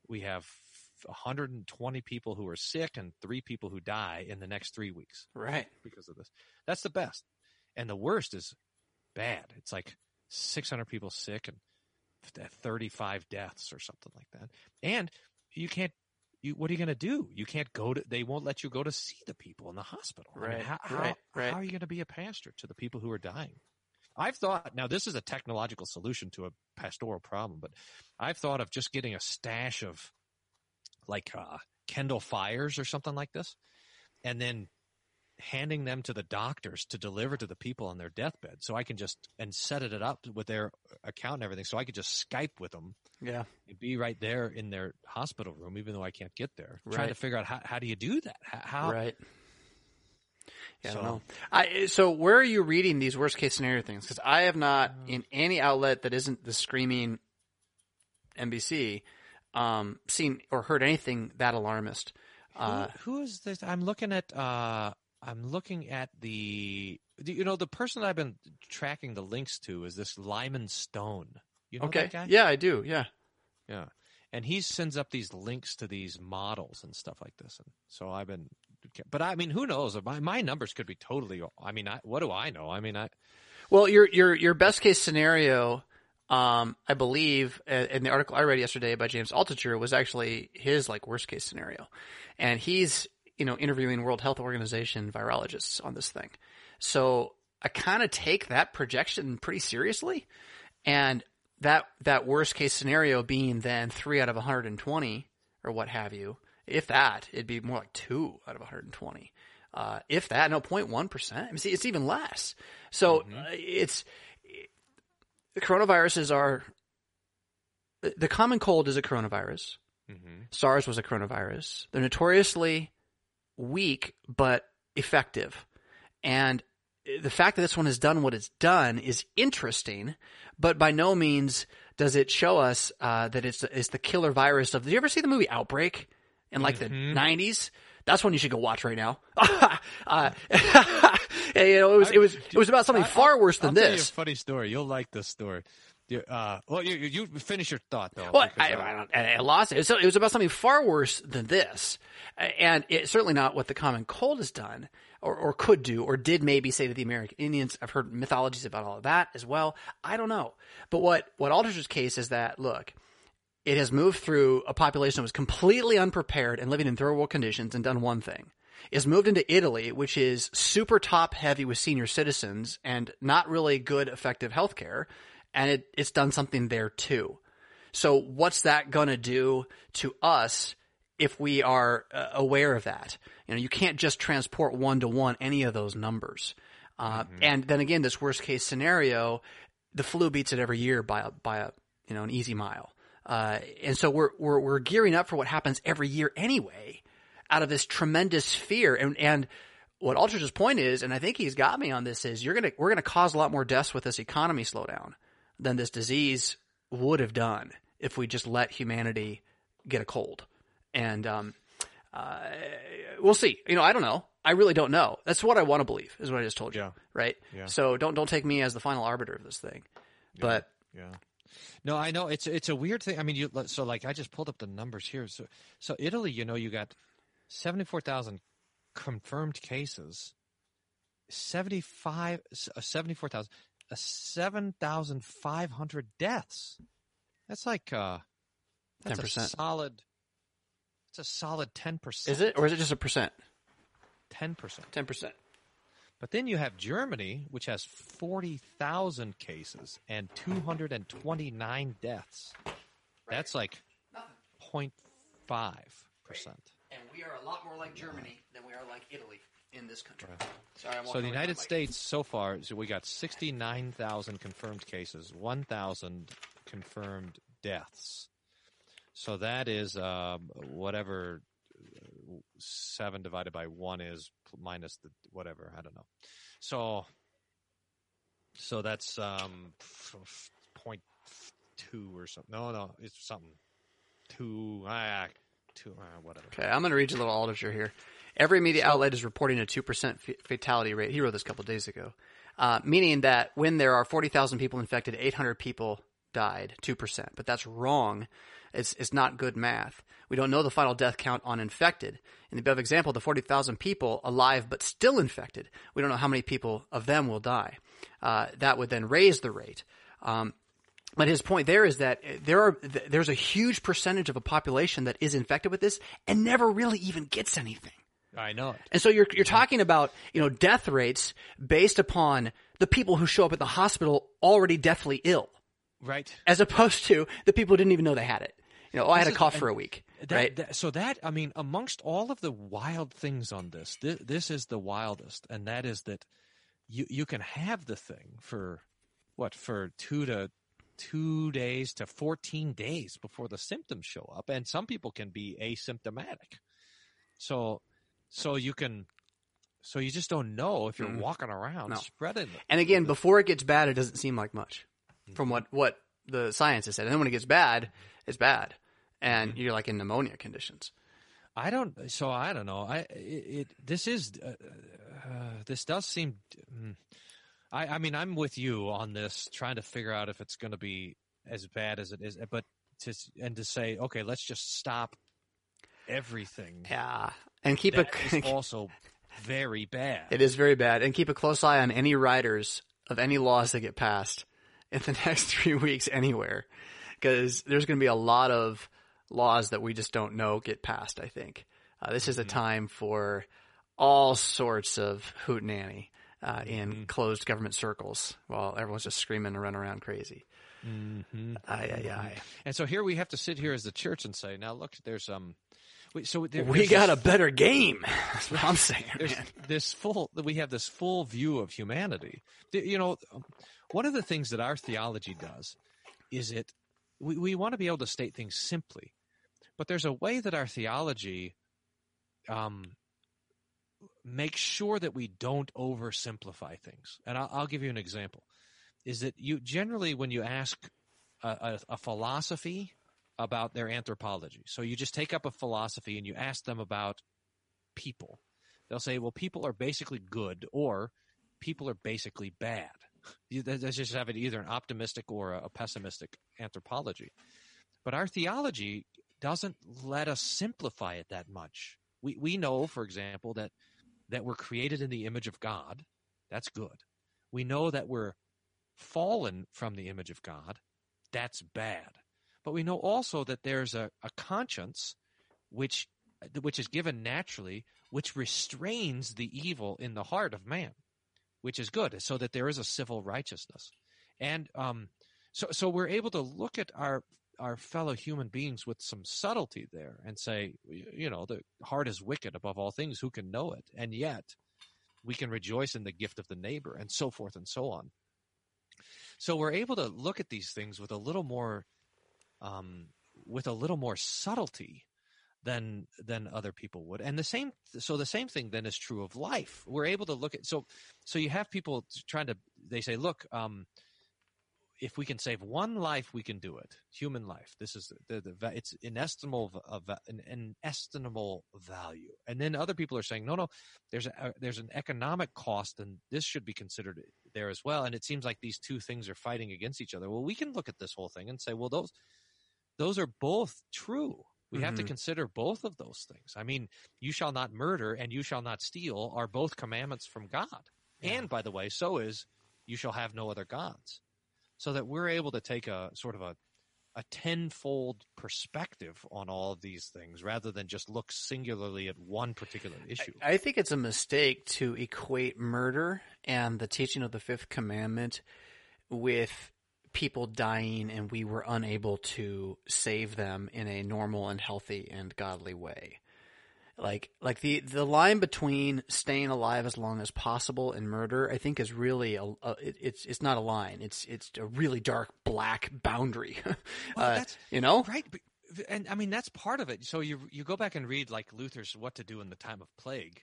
we have 120 people who are sick and three people who die in the next three weeks Right. because of this. That's the best. And the worst is bad. It's like 600 people sick and uh, 35 deaths or something like that. And you can't, you, what are you going to do? You can't go to, they won't let you go to see the people in the hospital. I mean, Right, how, how, right, right. how are you going to be a pastor to the people who are dying? I've thought, now this is a technological solution to a pastoral problem, but I've thought of just getting a stash of like, uh, Kindle Fires or something like this. And then handing them to the doctors to deliver to the people on their deathbed so I can just and set it up with their account and everything so I could just Skype with them Yeah. and be right there in their hospital room even though I can't get there trying to figure out how, how do you do that how, right. Yeah, I So- don't know. I, so where are you reading these worst case scenario things? Because I have not in any outlet that isn't the screaming NBC um, seen or heard anything that alarmist. Uh, who, who is this I'm looking at uh I'm looking at the you know the person I've been tracking the links to is this Lyman Stone you know okay. that guy Yeah, I do. Yeah. Yeah. And he sends up these links to these models and stuff like this. And so I've been, but I mean, who knows? My, my numbers could be totally, I mean, I, what do I know? I mean, I, Well, your your your best case scenario, um, I believe, uh, in the article I read yesterday by James Altucher was actually his like worst case scenario, and he's you know interviewing World Health Organization virologists on this thing. So I kind of take that projection pretty seriously, and that that worst case scenario being then three out of 120 or what have you. If that, it'd be more like two out of 120. Uh, if that, no, 0.1 percent. I mean, see, it's even less. So uh, it's the coronaviruses are the- common cold is a coronavirus. SARS was a coronavirus. They're notoriously weak but effective, and the fact that this one has done what it's done is interesting, but by no means does it show us uh, that it's it's the killer virus of. Did you ever see the movie Outbreak in like the '90s? That's one you should go watch right now. uh, you know, it was it was it was about something far worse than I'll tell you a this. funny story. You'll like this story. Uh, well, you, you finish your thought though. Well, I, I, I lost it. So it was about something far worse than this, and it's certainly not what the common cold has done, or, or could do, or did maybe say to the American Indians. I've heard mythologies about all of that as well. I don't know, but what what Altucher's case is that look, it has moved through a population that was completely unprepared and living in world conditions and done one thing. Is moved into Italy, which is super top heavy with senior citizens and not really good, effective healthcare, and it, it's done something there too. So what's that going to do to us if we are uh, aware of that? You know, you can't just transport one to one any of those numbers. Uh, And then again, this worst case scenario, the flu beats it every year by a, by a you know an easy mile. Uh, and so we're, we're we're gearing up for what happens every year anyway, out of this tremendous fear. And and what Altucher's point is, and I think he's got me on this, is you're gonna we're gonna cause a lot more deaths with this economy slowdown than this disease would have done if we just let humanity get a cold. And um, uh, we'll see. You know, I don't know. I really don't know. That's what I want to believe. Is what I just told you. Yeah. Right. Yeah. So don't don't take me as the final arbiter of this thing. But Yeah. No, I know it's it's a weird thing. I mean, you so like I just pulled up the numbers here. So so Italy, you know, you got seventy four thousand confirmed cases, seventy five uh, seventy four thousand, uh, seven thousand five hundred deaths. That's like uh, that's 10%. solid. It's a solid ten percent. is it or is it just a percent? ten percent? Ten percent. But then you have Germany, which has 40,000 cases and 229 deaths. That's like 0.5%. And we are a lot more like Germany than we are like Italy in this country. Sorry, I'm So the United States so far, so we got 69,000 confirmed cases, 1,000 confirmed deaths. So that is um, whatever uh, 7 divided by 1 is minus the whatever, I don't know. So so that's um f- f- point two or something. No, no, it's something. Two, ah, two, ah, whatever. Okay, I'm going to read you a little Altucher here. Every media outlet is reporting a 2% f- fatality rate. He wrote this a couple of days ago. Uh, meaning that when there are 40,000 people infected, 800 people died, 2%. But that's wrong. It's, it's not good math. We don't know the final death count on infected. In the above example, the 40,000 people alive but still infected, we don't know how many people of them will die. Uh, that would then raise the rate. Um, but his point there is that eh, there are there's a huge percentage of a population that is infected with this and never really even gets anything. I know it. And so you're you're talking about you know death rates based upon the people who show up at the hospital already deathly ill, Right. as opposed to the people who didn't even know they had it. You know, oh, I had a cough for a week, That, right? that- so that I mean, amongst all of the wild things on this, this, this is the wildest, and that is that you you can have the thing for what for two to two days to fourteen days before the symptoms show up, and some people can be asymptomatic. So, so you can, so you just don't know if you're Mm. walking around No. spreading it. And again, before it gets bad, it doesn't seem like much from what, what the science has said. And then when it gets bad, it's bad. And you're like in pneumonia conditions. I don't. So I don't know. I it, it this is uh, uh, this does seem. mm, I I mean I'm with you on this, trying to figure out if it's going to be as bad as it is, but to and to say okay, let's just stop everything. Yeah. And keep That a, is also very bad. It is very bad. And keep a close eye on any riders of any laws that get passed in the next three weeks anywhere. Because there's going to be a lot of laws that we just don't know get passed, I think. Uh, this is a time for all sorts of hootenanny uh, in closed government circles while everyone's just screaming and running around crazy. Mhm. Aye, aye, aye. And so here we have to sit here as the church and say, now look, there's um, we, so there, We got this a better game. That's what I'm saying, this full we have this full view of humanity you know one of the things that our theology does is it we, we want to be able to state things simply but there's a way that our theology um makes sure that we don't oversimplify things and i'll, I'll give you an example is that you generally when you ask a, a, a philosophy about their anthropology so you just take up a philosophy and you ask them about people. They'll say, well, people are basically good or people are basically bad. They just have it either an optimistic or a pessimistic anthropology. But our theology doesn't let us simplify it that much. We we know, for example, that that we're created in the image of God. That's good. We know that we're fallen from the image of God. That's bad. But we know also that there's a, a conscience which which is given naturally, which restrains the evil in the heart of man, which is good, so that there is a civil righteousness. And um, so so we're able to look at our our fellow human beings with some subtlety there and say, you know, the heart is wicked above all things. Who can know it? And yet, we can rejoice in the gift of the neighbor, and so forth and so on. So we're able to look at these things with a little more, um, with a little more subtlety than than other people would. And the same, so the same thing then is true of life. We're able to look at so so you have people trying to they say, look, um, if we can save one life, we can do it. Human life. This is the, the, the it's inestimable of an inestimable value. And then other people are saying, no, no, there's a, there's an economic cost, and this should be considered there as well. And it seems like these two things are fighting against each other. Well, we can look at this whole thing and say, well, those those are both true. We have to Mhm. consider both of those things. I mean, you shall not murder and you shall not steal are both commandments from God. And by the way, so is you shall have no other gods. So that we're able to take a sort of a a tenfold perspective on all of these things rather than just look singularly at one particular issue. I think it's a mistake to equate murder and the teaching of the fifth commandment with people dying and we were unable to save them in a normal and healthy and godly way. Like like the the line between staying alive as long as possible and murder, I think is really a, a it, it's it's not a line. It's it's a really dark black boundary. Well, uh, you know, Right. And I mean, that's part of it. So you, you go back and read like Luther's What to Do in the Time of Plague.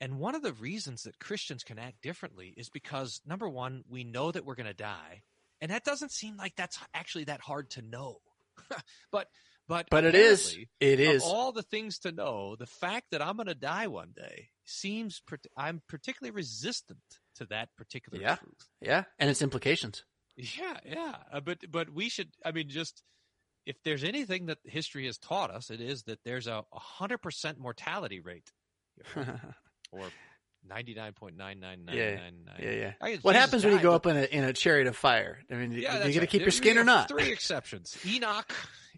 And one of the reasons that Christians can act differently is because number one, we know that we're going to die. And that doesn't seem like that's actually that hard to know. but, but, But it is. It of is. all the things to know, the fact that I'm going to die one day seems, I'm particularly resistant to that particular Yeah. truth. yeah, and its implications. Yeah, yeah. Uh, but but we should. I mean, just if there's anything that history has taught us, it is that there's a hundred percent mortality rate, or ninety nine point nine nine nine Yeah, nine nine. Yeah, yeah. I What Jesus happens when you go but- up in a in a chariot of fire? I mean, Yeah, you going to keep your skin or not? Three exceptions: Enoch,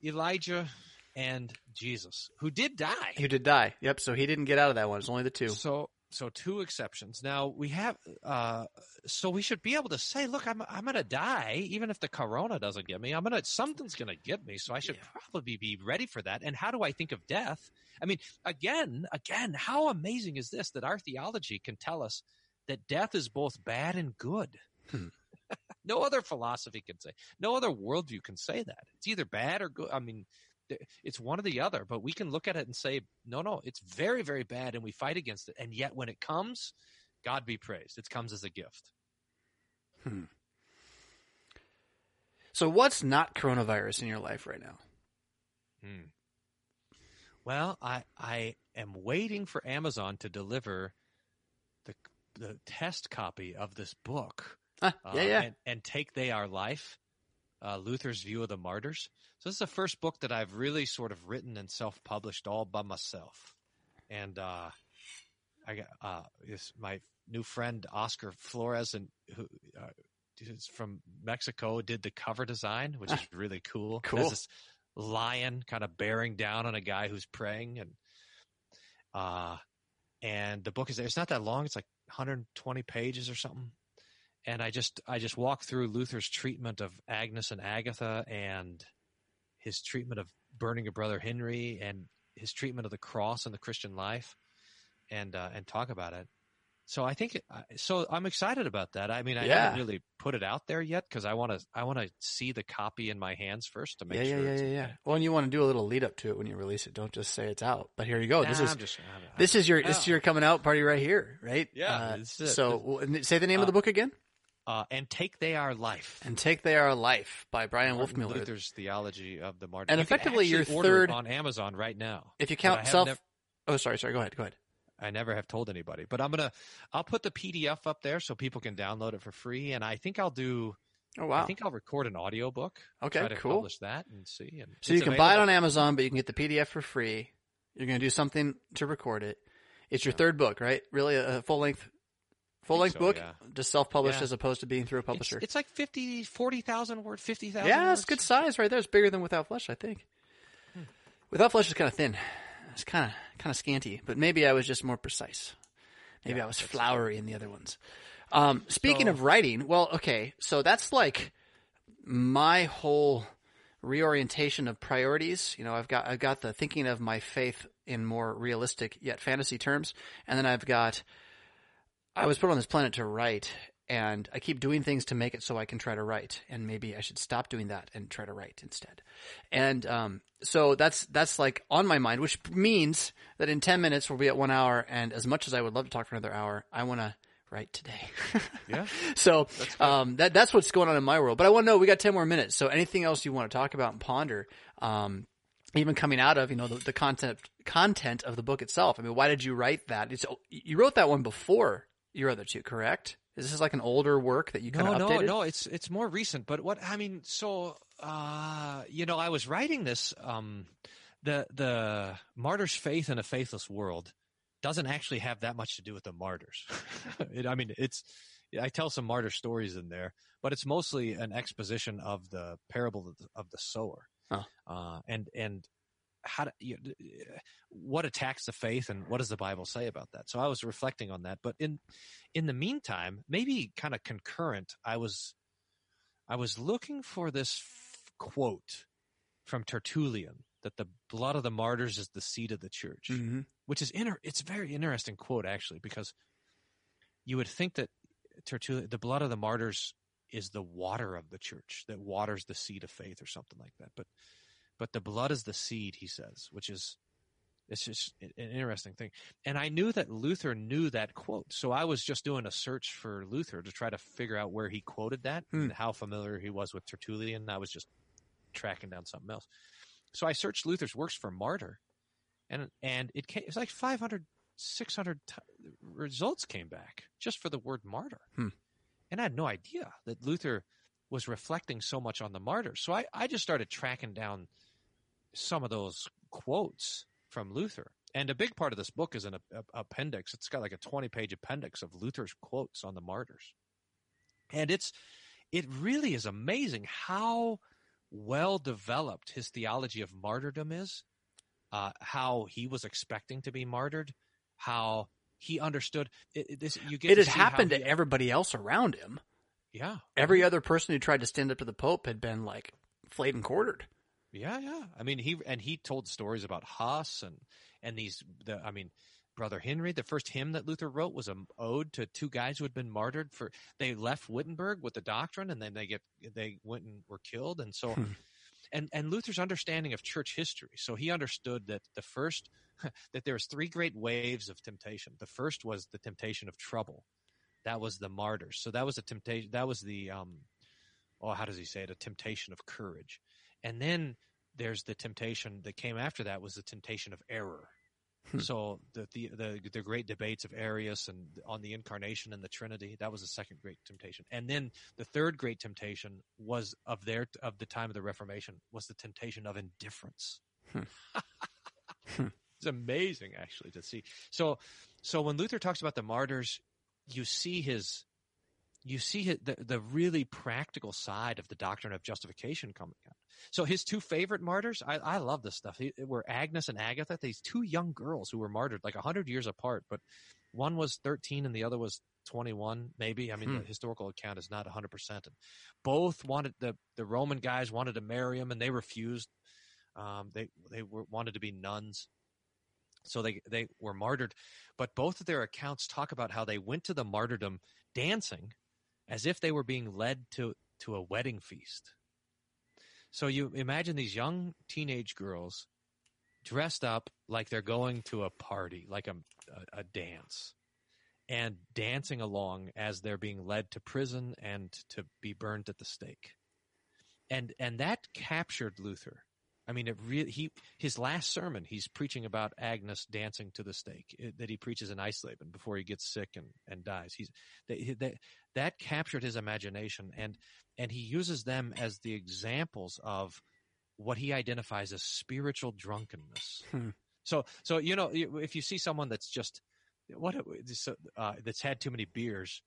Elijah, and Jesus, who did die. Who did die. Yep. So he didn't get out of that one. It's only the two. So so two exceptions. Now we have uh so we should be able to say, look, I'm I'm gonna die, even if the corona doesn't get me. I'm gonna something's gonna get me, so I should probably be ready for that. And how do I think of death? I mean, again, again, how amazing is this that our theology can tell us that death is both bad and good? Hmm. no other philosophy can say, no other worldview can say that. It's either bad or good. I mean, it's one or the other, but we can look at it and say, no, no, it's very, very bad, and we fight against it. And yet, when it comes, God be praised. It comes as a gift. So what's not coronavirus in your life right now? Hmm. Well, I I am waiting for Amazon to deliver the the test copy of this book. Ah, yeah, uh, yeah. And, and take they our life, uh, Luther's view of the martyrs. So this is the first book that I've really sort of written and self published all by myself. And uh, I got uh, this my new friend Oscar Flores and who. Uh, is from Mexico did the cover design, which is really cool. Cool. There's this lion kind of bearing down on a guy who's praying and uh and the book is. It's not that long. It's like 120 pages or something. And I just I just walk through Luther's treatment of Agnes and Agatha and his treatment of burning a brother Henry and his treatment of the cross and the Christian life and uh, and talk about it. So I think uh, so. I'm excited about that. I mean, I Yeah. haven't really put it out there yet because I want to. I want to see the copy in my hands first to make yeah, yeah, sure. yeah, it's yeah, yeah. Well, and you want to do a little lead up to it when you release it. Don't just say it's out. But here you go. this Nah, is I'm just- I'm- this is your this is your coming out party right here, right? Yeah, Uh, this is so say the name of the book again. Uh, and take they our life. And take they our life by Bryan Martin Wolfmueller. Luther's theology of the martyr. And You effectively your third- on Amazon right now. If you count self, oh sorry, sorry, go ahead, go ahead. I never have told anybody. But I'm gonna I'll put the PDF up there so people can download it for free. And I think I'll do. Oh wow! I think I'll record an audiobook. Okay, try to cool. Publish that and see. And so you can buy it on. Amazon, but you can get the PDF for free. You're going to do something to record it. It's your third book, right? Really, a full length, full length so, book, yeah. just self published Yeah. as opposed to being through a publisher. it's like 50, 40,000 word, 50,000 yeah, words. it's good size right there. It's bigger than Without Flesh, I think. Hmm. Without Flesh is kind of thin. It's kind of kind of scanty, but maybe I was just more precise. Maybe Yeah, I was flowery in the other ones. Um, speaking So- of writing, well, okay, so that's like my whole reorientation of priorities. You know, I've got I've got the thinking of my faith in more realistic yet fantasy terms, and then I've got I was put on this planet to write, and I keep doing things to make it so I can try to write, and maybe I should stop doing that and try to write instead. And um, so that's that's like on my mind, which means that in ten minutes we'll be at one hour, and as much as I would love to talk for another hour, I want to write today. Yeah. So um, that that's what's going on in my world. But I want to know we got ten more minutes. So anything else you want to talk about and ponder? Um, even coming out of you know the, the content content of the book itself. I mean, why did you write that? It's, you wrote that one before your other two, correct? Is this like an older work that you kind No, of no, updated? no. It's it's more recent. But what I mean, so uh, you know, I was writing this. Um, the the martyr's faith in a faithless world doesn't actually have that much to do with the martyrs. it, I mean, it's I tell some martyr stories in there, but it's mostly an exposition of the parable of the, of the sower, Huh. uh, and and how to, you, what attacks the faith and what does the Bible say about that? So I was reflecting on that, but in in the meantime, maybe kind of concurrent, I was I was looking for this f- quote from Tertullian that the blood of the martyrs is the seed of the church, hmm which is inter- it's a very interesting quote actually because you would think that Tertullian the blood of the martyrs is the water of the church that waters the seed of faith or something like that, but but the blood is the seed, he says, which is it's just an interesting thing. And I knew that Luther knew that quote. So I was just doing a search for Luther to try to figure out where he quoted that Hmm. and how familiar he was with Tertullian. I was just tracking down something else. So I searched Luther's works for martyr and, and it came, it's like 500, 600 t- results came back just for the word martyr. Hmm. And I had no idea that Luther was reflecting so much on the martyrs. So I, I just started tracking down some of those quotes from Luther. And a big part of this book is an a, appendix. It's got like a 20 page appendix of Luther's quotes on the martyrs. And it's, it really is amazing how well developed his theology of martyrdom is, uh, how he was expecting to be martyred, how he understood it, it- this. You get It had happened he- to everybody else around him. Yeah, Every other person who tried to stand up to the Pope had been like flayed and quartered. Yeah, yeah. I mean, he and he told stories about Huss and and these. The I mean, brother Henry. The first hymn that Luther wrote was an ode to two guys who had been martyred for. They left Wittenberg with the doctrine, and then they get they went and were killed. And so, Hmm. and and Luther's understanding of church history. So he understood that the first that there was three great waves of temptation. The first was the temptation of trouble. That was the martyrs. So that was a temptation. That was the um, oh, how does he say it? A temptation of courage. And then there's the temptation that came after that was the temptation of error. Hmm. So the, the the the great debates of Arius and on the incarnation and the Trinity that was the second great temptation, and then the third great temptation was of their of the time of the Reformation was the temptation of indifference. Hmm. Hmm. it's amazing actually to see. So so when Luther talks about the martyrs, you see his you see the the really practical side of the doctrine of justification coming out. So his two favorite martyrs, I, I love this stuff. He, were Agnes and Agatha, these two young girls who were martyred like a hundred years apart, but one was 13 and the other was 21, maybe. I mean, Hmm. the historical account is not 100%. And both wanted the, the Roman guys wanted to marry him and they refused. Um, they, they were, wanted to be nuns. So they, they were martyred, but both of their accounts talk about how they went to the martyrdom dancing as if they were being led to, to a wedding feast. So you imagine these young teenage girls dressed up like they're going to a party, like a, a, a dance, and dancing along as they're being led to prison and to be burned at the stake. And and that captured Luther. I mean, it really he his last sermon he's preaching about Agnes dancing to the stake it, that he preaches in Eisleben before he gets sick and, and dies. He's that, that that captured his imagination and and he uses them as the examples of what he identifies as spiritual drunkenness. Hmm. So so you know if you see someone that's just what uh, that's had too many beers,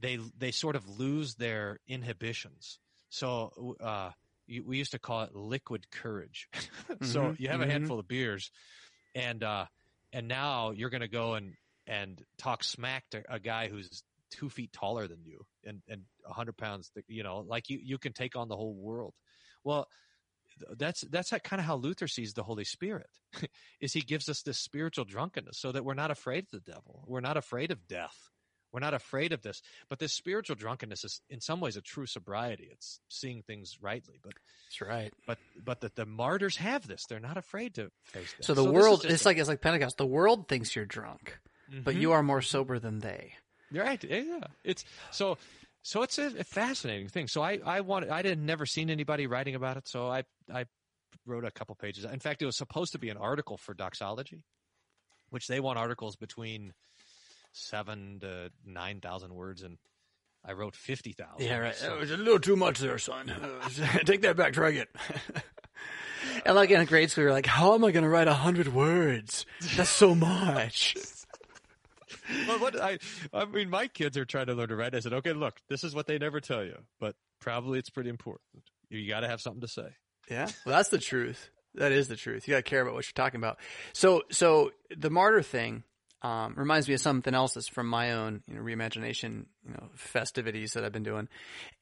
they they sort of lose their inhibitions. So uh, you, we used to call it liquid courage. so Mhm, you have a mhm. handful of beers, and uh, and now you're going to go and and talk smack to a guy who's two feet taller than you and and a hundred pounds. You know, like you you can take on the whole world. Well, that's that's kind of how Luther sees the Holy Spirit. is he gives us this spiritual drunkenness so that we're not afraid of the devil. We're not afraid of death. We're not afraid of this. But this spiritual drunkenness is in some ways a true sobriety. It's seeing things rightly. But That's right. but but the, the martyrs have this. They're not afraid to face death. So the this is world, just it's a- like it's like Pentecost. The world thinks you're drunk, but Mhm. you are more sober than they. Right. Yeah, yeah. It's so so it's a, a fascinating thing. So I I wanted I didn't never seen anybody writing about it. So I I wrote a couple pages. In fact, it was supposed to be an article for Doxology, which they want articles between seven to nine thousand words, and I wrote fifty thousand. Yeah, right. So- It was a little too much there, son. Take that back. Try again. and like in grade school, you're like, how am I going to write a hundred words? That's so much. well, what I, I mean, my kids are trying to learn to write. I said, okay, look, this is what they never tell you, but probably it's pretty important. You got to have something to say. Yeah, well, that's the truth. That is the truth. You got to care about what you're talking about. So, so the martyr thing um, reminds me of something else that's from my own, you know, reimagination, you know, festivities that I've been doing,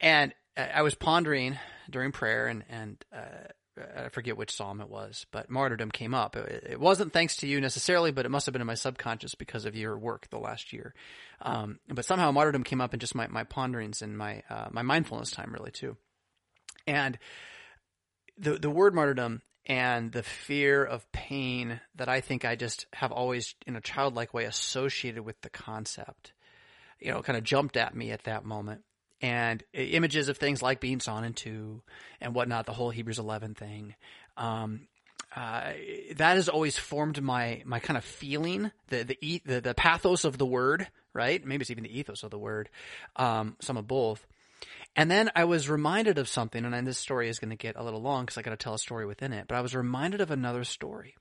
and I was pondering during prayer, and and uh, I forget which psalm it was, but martyrdom came up. It, it wasn't thanks to you necessarily, but it must have been in my subconscious because of your work the last year. Um, but somehow martyrdom came up in just my my ponderings and my uh, my mindfulness time really too, and the the word martyrdom and the fear of pain that I think I just have always in a childlike way associated with the concept, you know, kind of jumped at me at that moment. And images of things like being sawn in two and whatnot, the whole Hebrews 11 thing, um, uh, that has always formed my, my kind of feeling, the, the, the, the pathos of the word, right? Maybe it's even the ethos of the word, um, some of both. And then I was reminded of something, and this story is going to get a little long because I got to tell a story within it. But I was reminded of another story.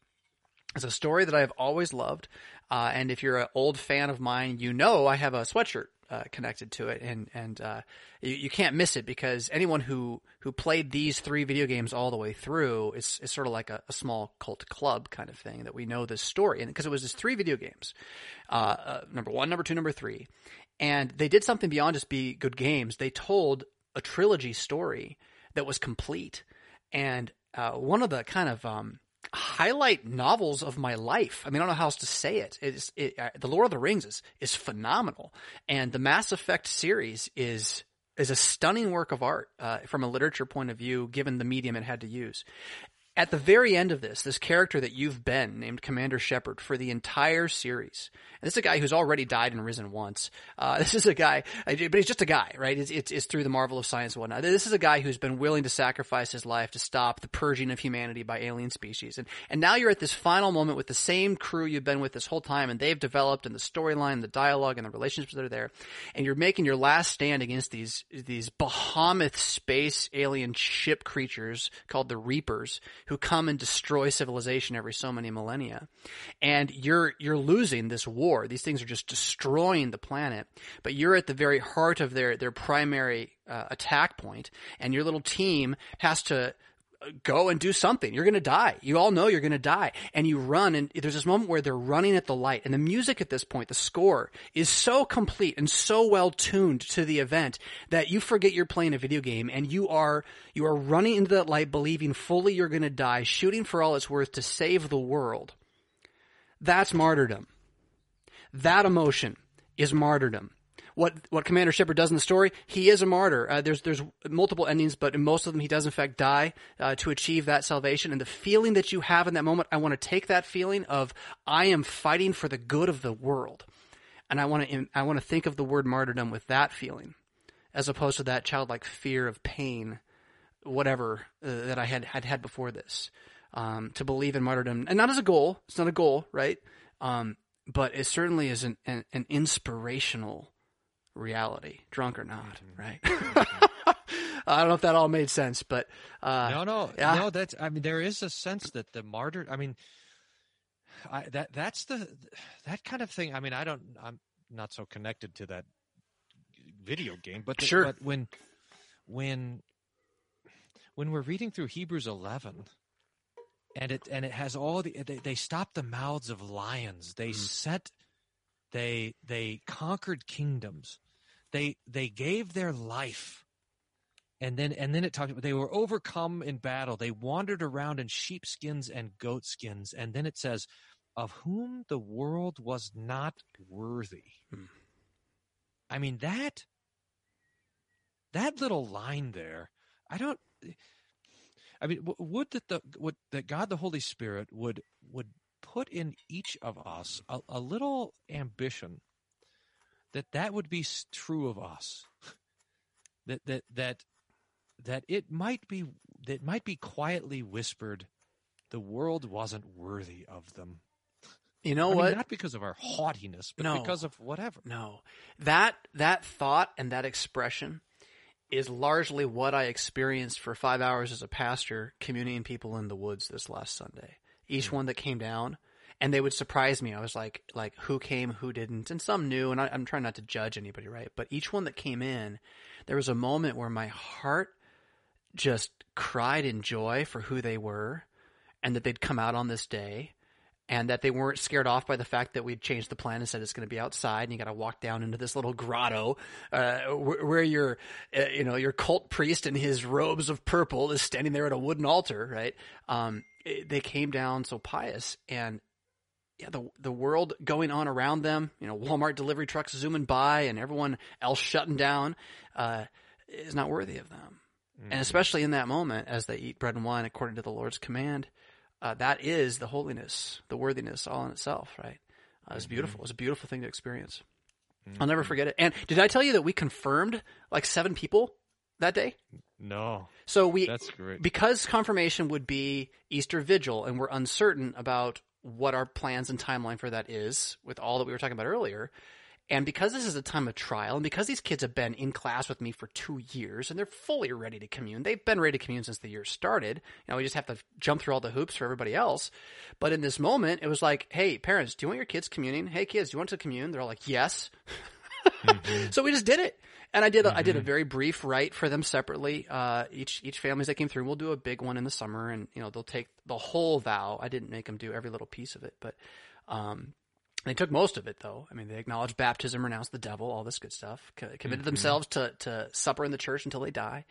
It's a story that I've always loved, uh, and if you're an old fan of mine, you know I have a sweatshirt uh, connected to it, and and uh, you, you can't miss it because anyone who who played these three video games all the way through is is sort of like a, a small cult club kind of thing that we know this story, and because it was just three video games, uh, uh, number one, number two, number three, and they did something beyond just be good games. They told a trilogy story that was complete, and uh, one of the kind of um, highlight novels of my life. I mean, I don't know how else to say it. It's it, uh, the Lord of the Rings is is phenomenal, and the Mass Effect series is is a stunning work of art uh, from a literature point of view, given the medium it had to use. At the very end of this, this character that you've been named Commander Shepard for the entire series. And this is a guy who's already died and risen once. Uh, this is a guy, but he's just a guy, right? It's, it's, it's through the marvel of science and whatnot. This is a guy who's been willing to sacrifice his life to stop the purging of humanity by alien species. And, and now you're at this final moment with the same crew you've been with this whole time and they've developed and the storyline, the dialogue and the relationships that are there. And you're making your last stand against these, these behemoth space alien ship creatures called the Reapers who come and destroy civilization every so many millennia. And you're, you're losing this war. These things are just destroying the planet, but you're at the very heart of their, their primary uh, attack point and your little team has to go and do something. You're going to die. You all know you're going to die. And you run and there's this moment where they're running at the light and the music at this point, the score is so complete and so well tuned to the event that you forget you're playing a video game and you are, you are running into that light believing fully you're going to die, shooting for all it's worth to save the world. That's martyrdom. That emotion is martyrdom. What what Commander Shepard does in the story, he is a martyr. Uh, there's there's multiple endings, but in most of them, he does in fact die uh, to achieve that salvation. And the feeling that you have in that moment, I want to take that feeling of I am fighting for the good of the world, and I want to I want to think of the word martyrdom with that feeling, as opposed to that childlike fear of pain whatever uh, that I had had had before this. Um, to believe in martyrdom, and not as a goal. It's not a goal, right? Um, but it certainly is an, an, an inspirational reality, drunk or not, mm-hmm. right? Mm-hmm. I don't know if that all made sense, but uh, no, no, yeah. no. That's. I mean, there is a sense that the martyr. I mean, I, that that's the that kind of thing. I mean, I don't. I'm not so connected to that video game, but the- Sure. But when when when we're reading through Hebrews 11, and it and it has all the they, they stopped the mouths of lions. They mm-hmm. set they they conquered kingdoms. They they gave their life. And then and then it talked about they were overcome in battle. They wandered around in sheepskins and goatskins. And then it says, of whom the world was not worthy. Hmm. I mean that that little line there, I don't I mean, would that the would that God the Holy Spirit would would put in each of us a, a little ambition that that would be true of us. That that that that it might be that might be quietly whispered, the world wasn't worthy of them. you know I mean, what? not because of our haughtiness, but No. because of whatever. No, that that thought and that expression is largely what I experienced for five hours as a pastor communing people in the woods this last Sunday. Each hmm. one that came down, and they would surprise me. I was like, like who came, who didn't, and some knew. And I, I'm trying not to judge anybody, right? But each one that came in, there was a moment where my heart just cried in joy for who they were, and that they'd come out on this day and that they weren't scared off by the fact that we'd changed the plan and said it's going to be outside and you got to walk down into this little grotto uh, where, where your uh, you know your cult priest in his robes of purple is standing there at a wooden altar right um, they came down so pious and yeah, the the world going on around them, you know, Walmart delivery trucks zooming by and everyone else shutting down, uh, is not worthy of them. And especially in that moment, as they eat bread and wine according to the Lord's command, uh, that is the holiness, the worthiness all in itself, right? Uh, it's beautiful. It's a beautiful thing to experience. I'll never forget it. And did I tell you that we confirmed like seven people that day? No, So we That's great. because confirmation would be Easter Vigil, and we're uncertain about what our plans and timeline for that is with all that we were talking about earlier. And because this is a time of trial, and because these kids have been in class with me for two years, and they're fully ready to commune, they've been ready to commune since the year started. You know, we just have to jump through all the hoops for everybody else. But in this moment, it was like, "Hey, parents, do you want your kids communing? Hey, kids, do you want to commune?" They're all like, "Yes." Mm-hmm. so we just did it. And I did a, I did a very brief rite for them separately. Uh, each each families that came through, we'll do a big one in the summer, and you know they'll take the whole vow. I didn't make them do every little piece of it, but um, they took most of it though. I mean, they acknowledged baptism, renounced the devil, all this good stuff. Co- committed themselves to to supper in the church until they die,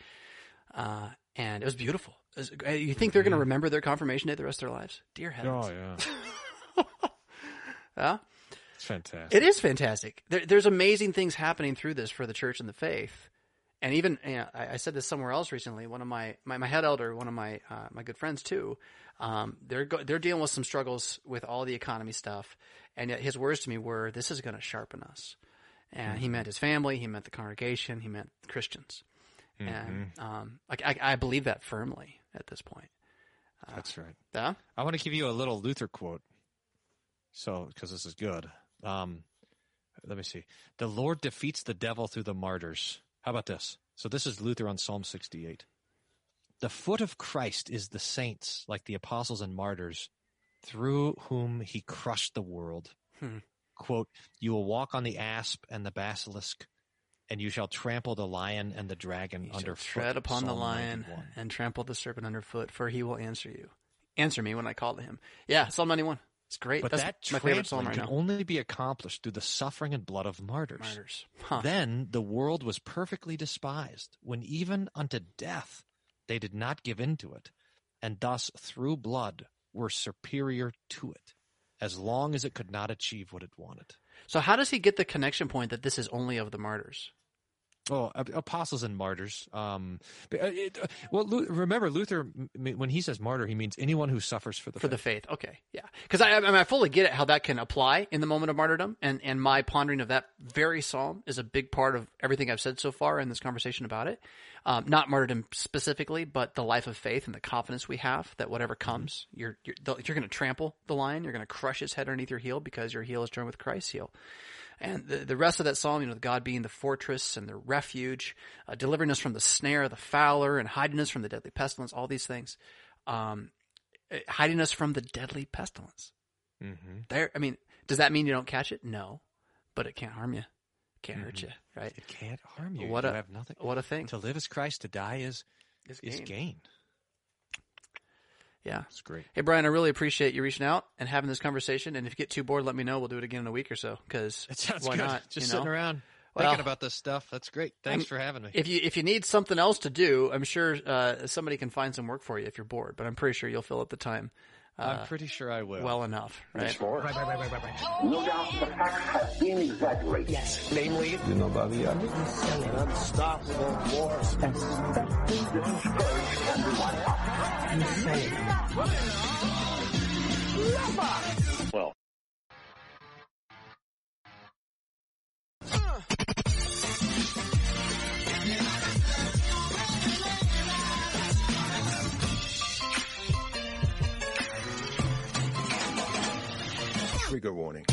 uh, and it was beautiful. It was- uh, you think they're going to remember their confirmation day the rest of their lives? Dear heavens! oh yeah, Yeah? It's fantastic. It is fantastic. There, there's amazing things happening through this for the church and the faith. And even you know, I, I said this somewhere else recently. One of my, my, my head elder, one of my uh, my good friends too, um, they're go, they're dealing with some struggles with all the economy stuff. And yet his words to me were, "This is going to sharpen us." And he meant his family, he meant the congregation, he meant Christians. And um, like I, I believe that firmly at this point. That's right. Yeah. I want to give you a little Luther quote. So, because this is good. Um, let me see. The Lord defeats the devil through the martyrs. How about this? So, this is Luther on Psalm 68. The foot of Christ is the saints, like the apostles and martyrs, through whom he crushed the world. Hmm. Quote, You will walk on the asp and the basilisk, and you shall trample the lion and the dragon You underfoot. tread upon the lion 91. and trample the serpent underfoot, for he will answer you. Answer me when I call to him. Yeah, Psalm 91. It's great. But That's that my favorite trampling right can now. only be accomplished through the suffering and blood of martyrs. Martyrs. Huh. Then the world was perfectly despised, when even unto death they did not give in to it, and thus through blood were superior to it, as long as it could not achieve what it wanted. So how does he get the connection point that this is only of the martyrs? Oh, apostles and martyrs. Um, uh, it, uh, well, remember Luther when he says martyr, he means anyone who suffers for the for faith. the faith. Okay, yeah, because I, I, mean, I fully get it how that can apply in the moment of martyrdom, and and my pondering of that very psalm is a big part of everything I've said so far in this conversation about it. Um, not martyrdom specifically, but the life of faith and the confidence we have that whatever comes, you're you're, you're going to trample the lion, you're going to crush his head underneath your heel because your heel is joined with Christ's heel. And the, the rest of that psalm, you know, God being the fortress and the refuge, uh, delivering us from the snare of the fowler and hiding us from the deadly pestilence, all these things, um, uh, hiding us from the deadly pestilence. Mm-hmm. There, I mean, does that mean you don't catch it? No, but it can't harm you, can't hurt you, right? It can't harm you. What you a- have nothing. What a thing! To live is Christ. To die is is gain. gain. Yeah. It's great. Hey Bryan, I really appreciate you reaching out and having this conversation. And if you get too bored, let me know. We'll do it again in a week or so. Because It sounds why good. not? Just you sitting know? around Well, thinking about this stuff. That's great. Thanks I'm- for having me. If you if you need something else to do, I'm sure uh, somebody can find some work for you if you're bored. But I'm pretty sure you'll fill up the time uh, I'm pretty sure I will. well enough, right? Sure. Right, right, right, right, right. No doubt the facts have been exaggerated. Yes. Namely, You know Bobby Especially the scourge can be wiped well, Trigger warning.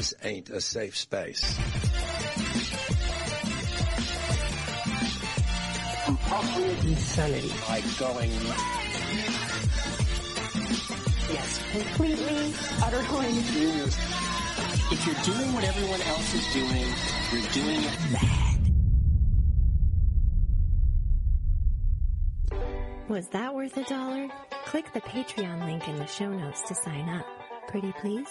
This ain't a safe space. Compulsory Insanity. by going Yes. Completely, utterly. If you're doing what everyone else is doing, you're doing it bad. Was that worth a dollar? Click the Patreon link in the show notes to sign up. Pretty please?